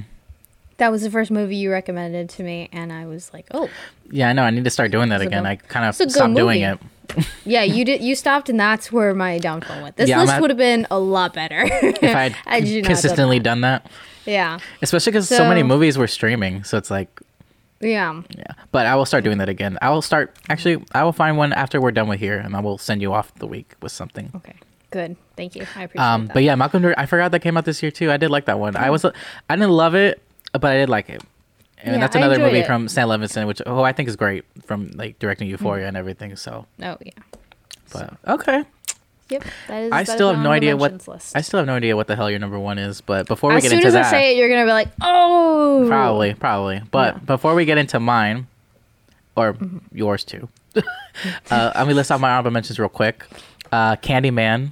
That was the first movie you recommended to me, and I was like, oh, Yeah, I know. I need to start doing that again. I kind of stopped doing it. yeah, you did. You stopped, and that's where my downfall went. This Yeah, list would have been a lot better If I had consistently done done that. that. Yeah, Especially because so, many movies were streaming. So it's like, yeah. yeah. But I will start doing that again. I will start, actually, I will find one after we're done with here and I will send you off the week with something. Okay, good. Thank you. I appreciate Um, that. but yeah, Malcolm, I forgot that came out this year too. I did like that one. I was, I didn't love it, but I did like it. And Yeah, that's another movie it. from Sam Levinson, which oh I think is great from like directing Euphoria and everything. So, oh yeah. but okay, Yep. That is. I that is still my have no idea what list. I still have no idea what the hell your number one is. But before we as get into into as that, I say it, you're gonna be like, oh. Probably, probably. But Yeah. before we get into mine, or Mm-hmm. yours too, uh, let me list out my honorable mentions real quick. Uh, Candyman.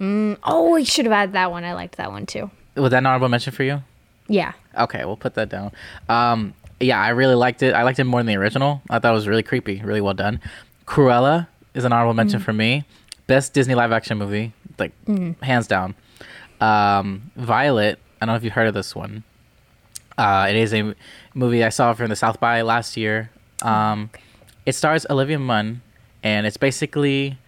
Oh, we should have added that one. I liked that one too. Was that an honorable mention for you? Yeah. Okay, we'll put that down. Um, yeah, I really liked it. I liked it more than the original. I thought it was really creepy, really well done. Cruella is an honorable mention for me. Best Disney live action movie, like hands down. Um, Violet. I don't know if you've heard of this one. Uh, it is a movie I saw from the South by last year. Um, it stars Olivia Munn, and it's basically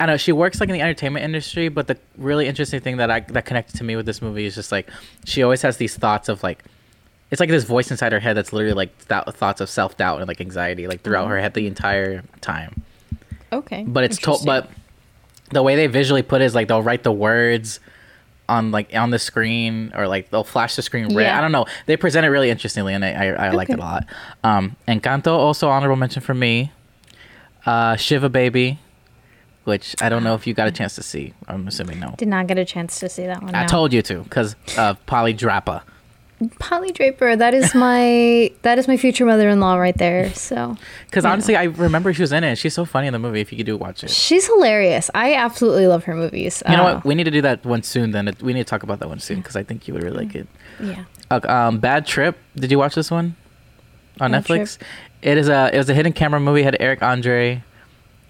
I don't know she works like in the entertainment industry, but the really interesting thing that I that connected to me with this movie is just like she always has these thoughts of like it's like this voice inside her head that's literally like th- thoughts of self doubt and like anxiety like throughout her head the entire time. Okay. But it's told, but the way they visually put it is like they'll write the words on like on the screen or like they'll flash the screen red. Yeah. I don't know. They present it really interestingly, and I I, I liked it a lot. Um, Encanto also honorable mention for me. Uh, Shiva Baby, which I don't know if you got a chance to see. I'm assuming no. Did not get a chance to see that one. I no. told you to because of Polly Draper. Polly Draper. That is my that is my future mother-in-law right there. So Because honestly, I remember she was in it. She's so funny in the movie. If you could do watch it. she's hilarious. I absolutely love her movies. You know Uh, what? We need to do that one soon. Then we need to talk about that one soon because I think you would really like it. Yeah. Uh, um, Bad Trip. Did you watch this one on Bad Netflix? It is a it was a hidden camera movie. It had Eric Andre,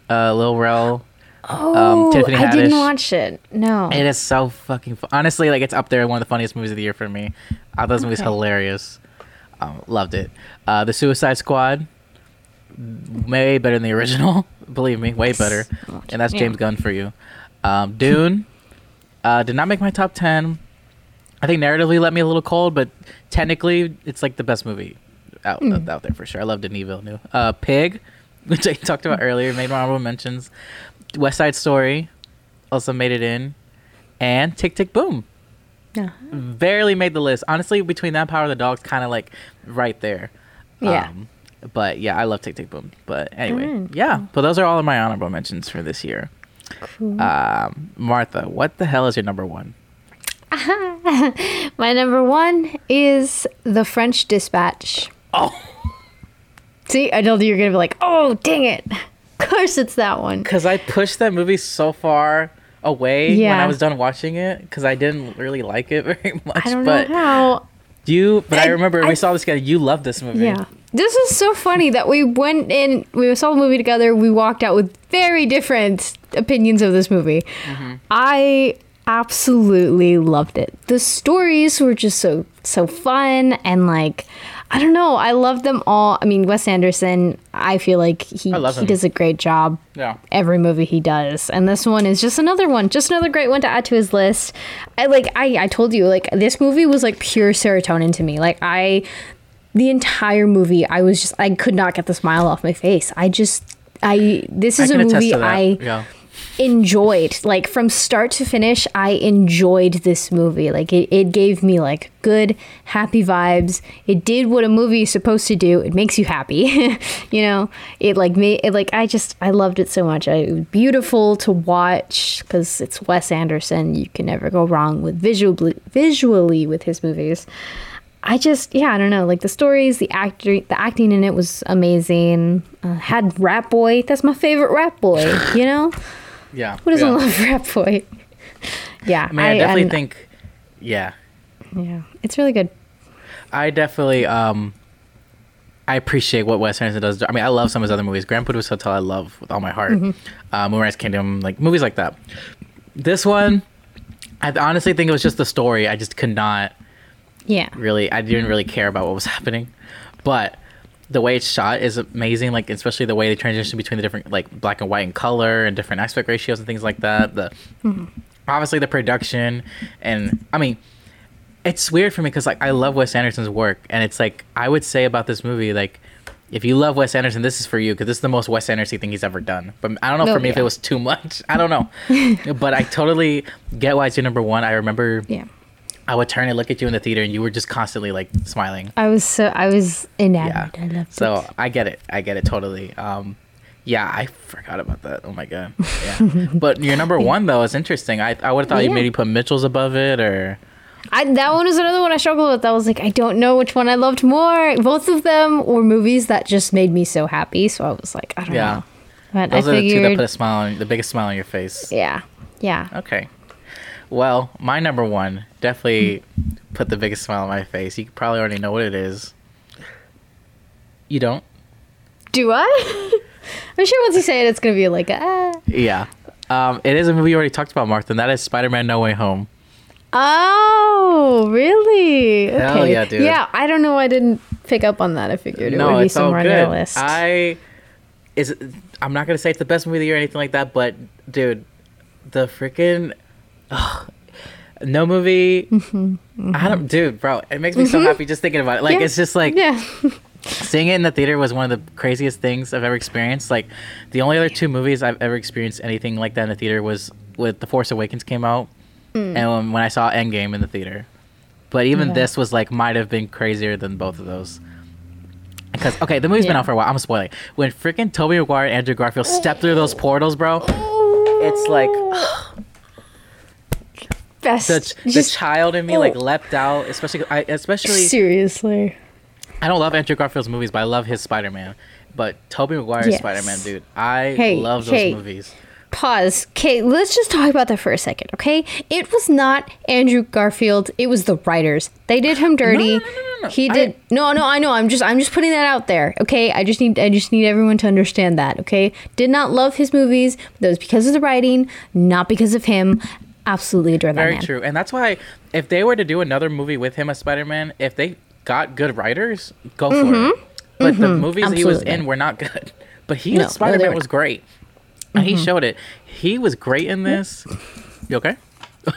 uh, Lil Rel. Oh, Tiffany I didn't watch it. No. It is so fucking fu- honestly like it's up there one of the funniest movies of the year for me. I thought this movie's hilarious. Um, loved it. Uh, the Suicide Squad, way better than the original. Believe me, way better. And that's Yeah. James Gunn for you. Um, Dune uh, did not make my top ten. I think narratively let me a little cold, but technically it's like the best movie out Hmm. out there for sure. I love Denis Villeneuve. Uh, Pig, which I talked about earlier, made my honorable mentions. West Side Story also made it in, and Tick Tick Boom No. barely made the list. Honestly, between that Power of the Dogs, kind of like right there. Yeah. Um, but yeah, I love Tick Tick Boom. But anyway, Alright, yeah. But those are all of my honorable mentions for this year. Cool. Um, Martha, what the hell is your number one? My number one is The French Dispatch. Oh, See, I told you you're gonna be like, oh, dang it. Of course it's that one. because I pushed that movie so far away when I was done watching it because I didn't really like it very much. I don't but know how. you, but I, I- remember I- we saw this together. You loved this movie. Yeah. This is so funny that we went in, we saw the movie together, we walked out with very different opinions of this movie. Mm-hmm. I absolutely loved it. The stories were just so so fun and like I don't know, I love them all. I mean, Wes Anderson, I feel like he he does a great job Yeah. every movie he does. And this one is just another one just another great one to add to his list. I like i i told you like this movie was like pure serotonin to me. Like i the entire movie i was just i could not get the smile off my face. I just i this is I a movie i yeah. Enjoyed like from start to finish i enjoyed this movie like it, it gave me like good happy vibes it did what a movie is supposed to do it makes you happy you know it like made it like i just i loved it so much I, it was beautiful to watch because it's wes anderson you can never go wrong with visually visually with his movies I just, yeah, I don't know. Like the stories, the actor, the acting in it was amazing. Uh, had Rat Boy. That's my favorite Rat Boy. You know, Yeah. who doesn't yeah. love Rat Boy? Yeah, I mean, I, definitely and- think, yeah, Yeah, it's really good. I definitely um I appreciate what Wes Anderson does. I mean, I love some of his other movies. Grand Budapest Hotel, I love with all my heart. Uh, Moonrise Kingdom, like movies like that. This one, I honestly think it was just the story. I just could not Yeah, really. I didn't really care about what was happening, but the way it's shot is amazing. Like especially the way they transition between the different like black and white and color and different aspect ratios and things like that. The mm-hmm. obviously the production and I mean it's weird for me because like I love Wes Anderson's work, and it's like I would say about this movie, like if you love Wes Anderson, this is for you because this is the most Wes Anderson thing he's ever done. But I don't know Oh, for me if it was too much. I don't know, but I totally get why it's your number one. I remember yeah. I would turn and look at you in the theater, and you were just constantly like smiling. I was so I was Yeah, enamored. I loved so it. I get it. I get it totally. Um, yeah, I forgot about that. Oh my god. Yeah, but your number one though is interesting. I I would have thought you maybe put Mitchell's above it or. I, that one was another one I struggled with. I was like, I don't know which one I loved more. Both of them were movies that just made me so happy. So I was like, I don't Yeah. know. But Those I are the two that figured, put a smile on the biggest smile on your face. yeah, yeah. Okay. Well, my number one definitely put the biggest smile on my face. You probably already know what it is. You don't? Do I? I'm sure once you say it, it's gonna be like, ah. Yeah. Um, it is a movie you already talked about, Martha, and that is Spider Man No Way Home. Oh, really? Okay. Hell yeah, dude. Yeah, I don't know. why I didn't pick up on that. I figured it would no, be it's all somewhere on their list. I is I'm not gonna say it's the best movie of the year or anything like that, but dude, the freaking no movie. I don't, dude, bro. It makes me so happy just thinking about it. Like Mm-hmm. Yeah. it's just like yeah. seeing it in the theater was one of the craziest things I've ever experienced. Like the only other two movies I've ever experienced anything like that in the theater was with The Force Awakens came out Mm. and when, when I saw Endgame in the theater. But even Yeah. this was like might have been crazier than both of those. Because okay, the movie's been out for a while. I'm spoiling. When freaking Tobey Maguire and Andrew Garfield step through those portals, bro, it's like best. the, the just child in me like oh. leapt out. Especially, I especially seriously. I don't love Andrew Garfield's movies, but I love his Spider Man. But Tobey Maguire's Yes. Spider Man, dude, I Hey, love those hey. movies. Pause. Okay, let's just talk about that for a second, okay? It was not Andrew Garfield. It was the writers. They did him dirty. no, no, no, no. He I- did. no, no, I know. I'm just I'm just putting that out there, okay? I just need I just need everyone to understand that, okay? Did not love his movies. That was because of the writing, not because of him. Absolutely adore that Very man. true, and that's why if they were to do another movie with him as Spider Man, if they got good writers, go for it. But the movies he was Mm-hmm. In were not good. But he No, Spider Man were was not. Mm-hmm. great, and he showed it. He was great in this. You okay?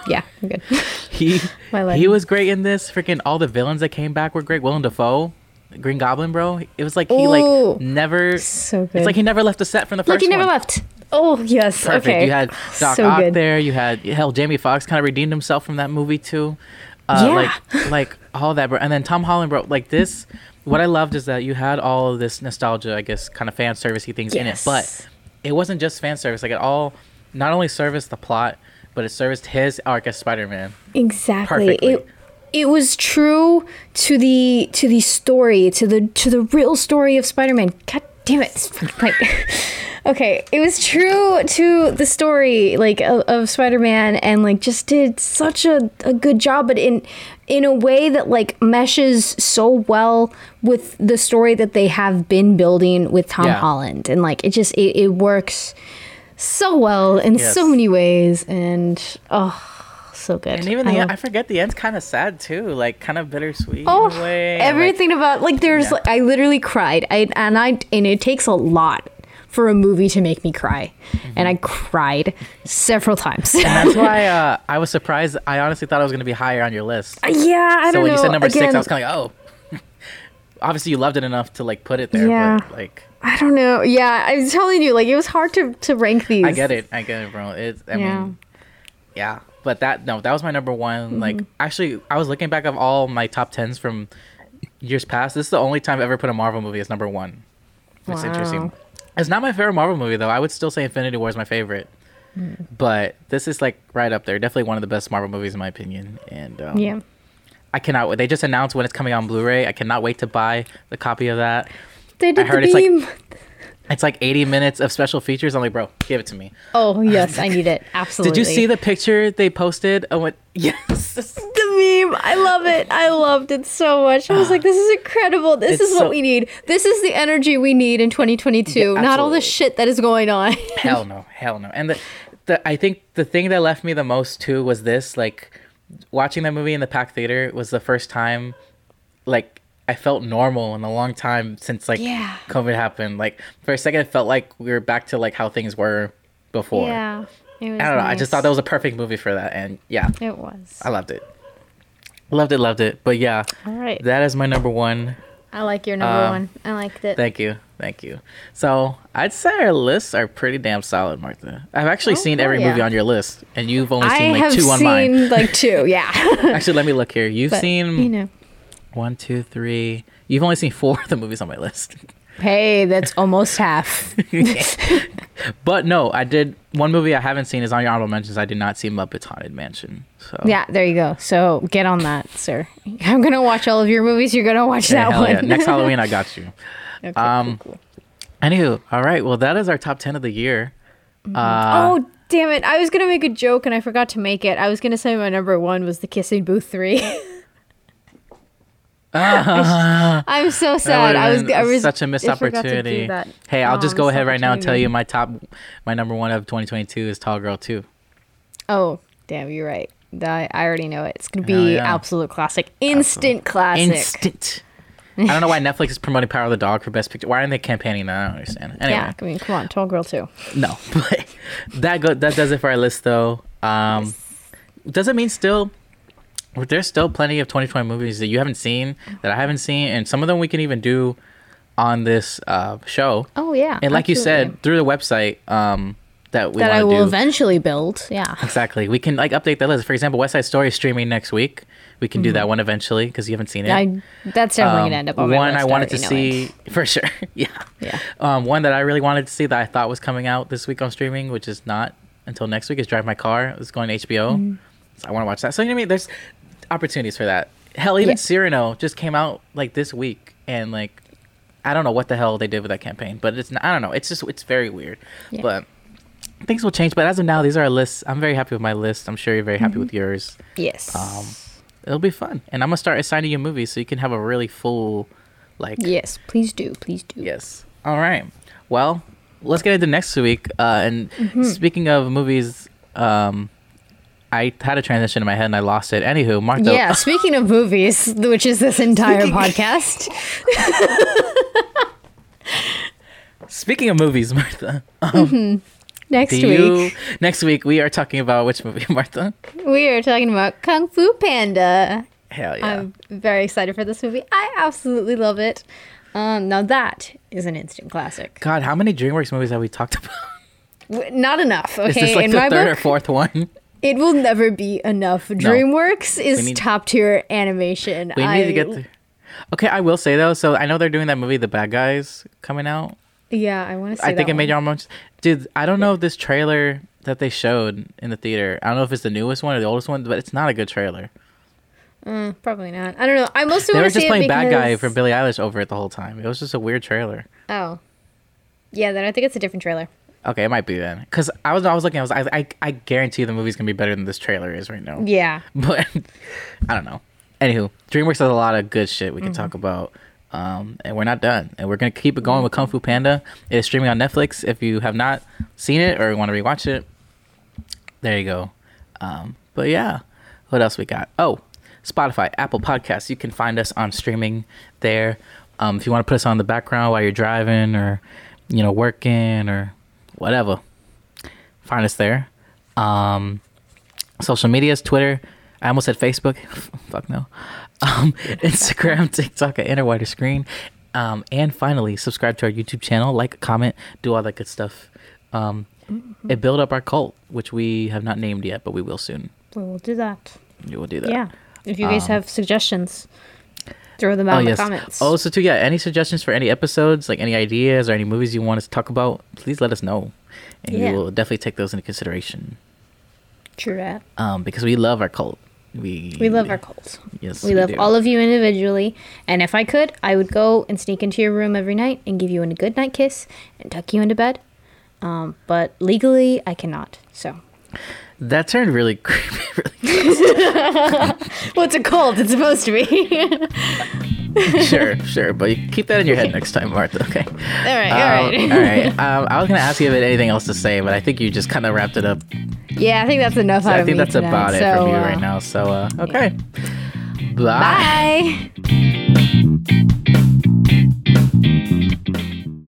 Yeah, I'm good. He he was great in this. Freaking all the villains that came back were great. Willem Dafoe, Green Goblin, bro. It was like he Ooh. like never. So good. It's like he never left the set from the first. Like he never one. left. Oh yes. Perfect. Okay. You had Doc so Ock good. there. You had hell. Jamie Foxx kind of redeemed himself from that movie too. Uh, Yeah. Like like all that, bro. And then Tom Holland, bro. Like this. What I loved is that you had all of this nostalgia, I guess, kind of fan servicey things in it, but it wasn't just fan service. Like it all, not only serviced the plot, but it serviced his arc as Spider Man. Exactly. Perfectly. It it was true to the to the story, to the to the real story of Spider-Man. God damn it. Like Okay, it was true to the story like of, of Spider-Man and like just did such a, a good job but in in a way that like meshes so well with the story that they have been building with Tom Yeah. Holland and like it just it, it works so well in Yes. so many ways and oh so good. And even the I end, I forget the end's kind of sad too, like kind of bittersweet Oh, in a way. and, like, everything about like there's Yeah. like, I literally cried. I and I and it takes a lot for a movie to make me cry, and I cried several times. and that's why uh, I was surprised. I honestly thought it was going to be higher on your list. yeah, I so don't know. So when you said number six, I was kind of like, oh. Obviously, you loved it enough to like put it there. Yeah. But, like, I don't know. Yeah, I was telling you, like it was hard to to rank these. I get it. I get it, bro. It's. I Yeah. mean, yeah. But that no, that was my number one. Mm-hmm. Like, actually, I was looking back of all my top tens from years past. This is the only time I've ever put a Marvel movie as number one. It's interesting. It's not my favorite Marvel movie though. I would still say Infinity War is my favorite. Mm. But this is like right up there. Definitely one of the best Marvel movies in my opinion. And um, Yeah. I cannot. wait. They just announced when it's coming on Blu-ray. I cannot wait to buy the copy of that. They did heard the it's like- beam. It's like 80 minutes of special features. I'm like, bro, give it to me. oh yes, I need it. Absolutely. Did you see the picture they posted? I went, Yes. the meme? I love it. I loved it so much. I was like, this is incredible. This It's is what we need. This is the energy we need in 2022. Yeah, not all the shit that is going on. hell no, hell no. And the, the I think the thing that left me the most too was this like watching that movie in the pack theater was the first time like I felt normal in a long time since like Yeah. COVID happened. Like for a second, it felt like we were back to like how things were before. Yeah. I don't know. I just thought that was a perfect movie for that, and yeah, It was. I loved it. Loved it, loved it. But yeah, All right. that is my number one. I like your number Um, one. I liked it. Thank you, thank you. So I'd say our lists are pretty damn solid, Martha. I've actually Oh, seen every yeah. movie on your list, and you've only I seen like two on seen mine. like two. Yeah. Actually, let me look here. You've But, seen you know. One, two, three. You've only seen four of the movies on my list. Hey, that's almost half. but no, I did one movie I haven't seen is on your honorable mentions. I did not see Muppets Haunted Mansion. So yeah, there you go. So get on that, sir. I'm gonna watch all of your movies. You're gonna watch Yeah, that one. yeah. Next Halloween, I got you. Okay, Um, cool, cool. Anywho, all right. Well, that is our top ten of the year. Uh, oh damn it! I was gonna make a joke and I forgot to make it. I was gonna say my number one was the Kissing Booth three. I'm so sad. I was, I was such a missed I forgot to do opportunity. Hey, I'll Oh, just go ahead right now and tell you my top, my number one of 2022 is Tall Girl 2. Oh, damn, you're right. I, I already know it. It's gonna be yeah. absolute classic, instant classic. Instant. I don't know why Netflix is promoting Power of the Dog for Best Picture. Why aren't they campaigning that? I don't understand. Anyway, Yeah, I mean, come on, tall girl too. no, but that go that does it for our list though. Um, does it mean still. There's still plenty of 2020 movies that you haven't seen that I haven't seen, and some of them we can even do on this uh, show. Oh yeah, And like you said, through the website, um, that we that I will do. eventually build. Yeah. Exactly. We can like update the list. For example, West Side Story is streaming next week. We can do that one eventually because you haven't seen it. I that's definitely Um, gonna end up on my one. I wanted to see for sure. yeah. Yeah. Um, one that I really wanted to see that I thought was coming out this week on streaming, which is not until next week, is Drive My Car. It's going to HBO. Mm-hmm. So I want to watch that. So you know what I mean? There's opportunities for that. Hell, even Yeah. Cyrano just came out like this week, and like I don't know what the hell they did with that campaign, but it's not, I don't know. It's just it's very weird, Yeah. but. Things will change, but as of now, these are our lists. I'm very happy with my list. I'm sure you're very happy Mm-hmm. with yours. Yes. Um, it'll be fun, and I'm gonna start assigning you movies so you can have a really full, like, yes. Please do. Please do. Yes. All right. Well, let's get into next week. Uh, and Mm-hmm. speaking of movies, um, I had a transition in my head and I lost it. Anywho, Martha. Yeah. Speaking of movies, which is this entire podcast. Speaking of movies, Martha. Um, Next week, you next week we are talking about which movie, Martha? we are talking about Kung Fu Panda. Hell yeah. I'm very excited for this movie. I absolutely love it. Um, now that is an instant classic. God, how many DreamWorks movies have we talked about? Not enough. Is Okay, this like in the my third or fourth one? It will never be enough. DreamWorks is need- top tier animation. We need I, to get the. Okay, I will say though. So I know they're doing that movie, The Bad Guys, coming out. Yeah, I want to see. I think it made one. y'all much. Dude, I don't know if this trailer that they showed in the theater. I don't know if it's the newest one or the oldest one, but it's not a good trailer. Mm, probably not. I don't know. I mostly They were just playing Bad Guy because- for Billie Eilish over it the whole time. It was just a weird trailer. Oh, yeah. Then I think it's a different trailer. Okay, it might be then. Because I was, I was looking. I was, I, I, I guarantee the movie's gonna be better than this trailer is right now. Yeah. But I don't know. Anywho, DreamWorks has a lot of good shit we can Mm-hmm. talk about. Um, and we're not done. And we're gonna keep it going with Kung Fu Panda. It is streaming on Netflix. If you have not seen it or want to rewatch it, there you go. Um, but yeah, what else we got? Oh, Spotify, Apple Podcasts. You can find us on streaming there. Um, if you want to put us on the background while you're driving or you know working or whatever, find us there. Um, social medias, Twitter. I almost said Facebook. Fuck no. Um, Instagram, TikTok, at Inner Wider Screen. Um, and finally, subscribe to our YouTube channel, like, comment, do all that good stuff. Um, It built up our cult, which we have not named yet, but we will soon. We will do that. We will do that. Yeah. If you guys Um, have suggestions, throw them out Oh in yes. the comments. Also, too, yeah. Any suggestions for any episodes, like any ideas or any movies you want us to talk about, please let us know, and Yeah. we will definitely take those into consideration. True that. Um, because we love our cult. We We love our cult. Yes, We love do. all of you individually. And if I could, I would go and sneak into your room every night and give you a good night kiss and tuck you into bed. Um, but legally, I cannot. So. That turned really creepy. Really Well, it's a cult. It's supposed to be. sure, sure, but you keep that in your head next time, Martha. Okay. all right. Um, all right. all right. Um, I was gonna ask you if you had anything else to say, but I think you just kind of wrapped it up. Yeah, I think that's enough out I think that's tonight. about it So, from you uh, right now. So, uh, okay. Bye. Bye.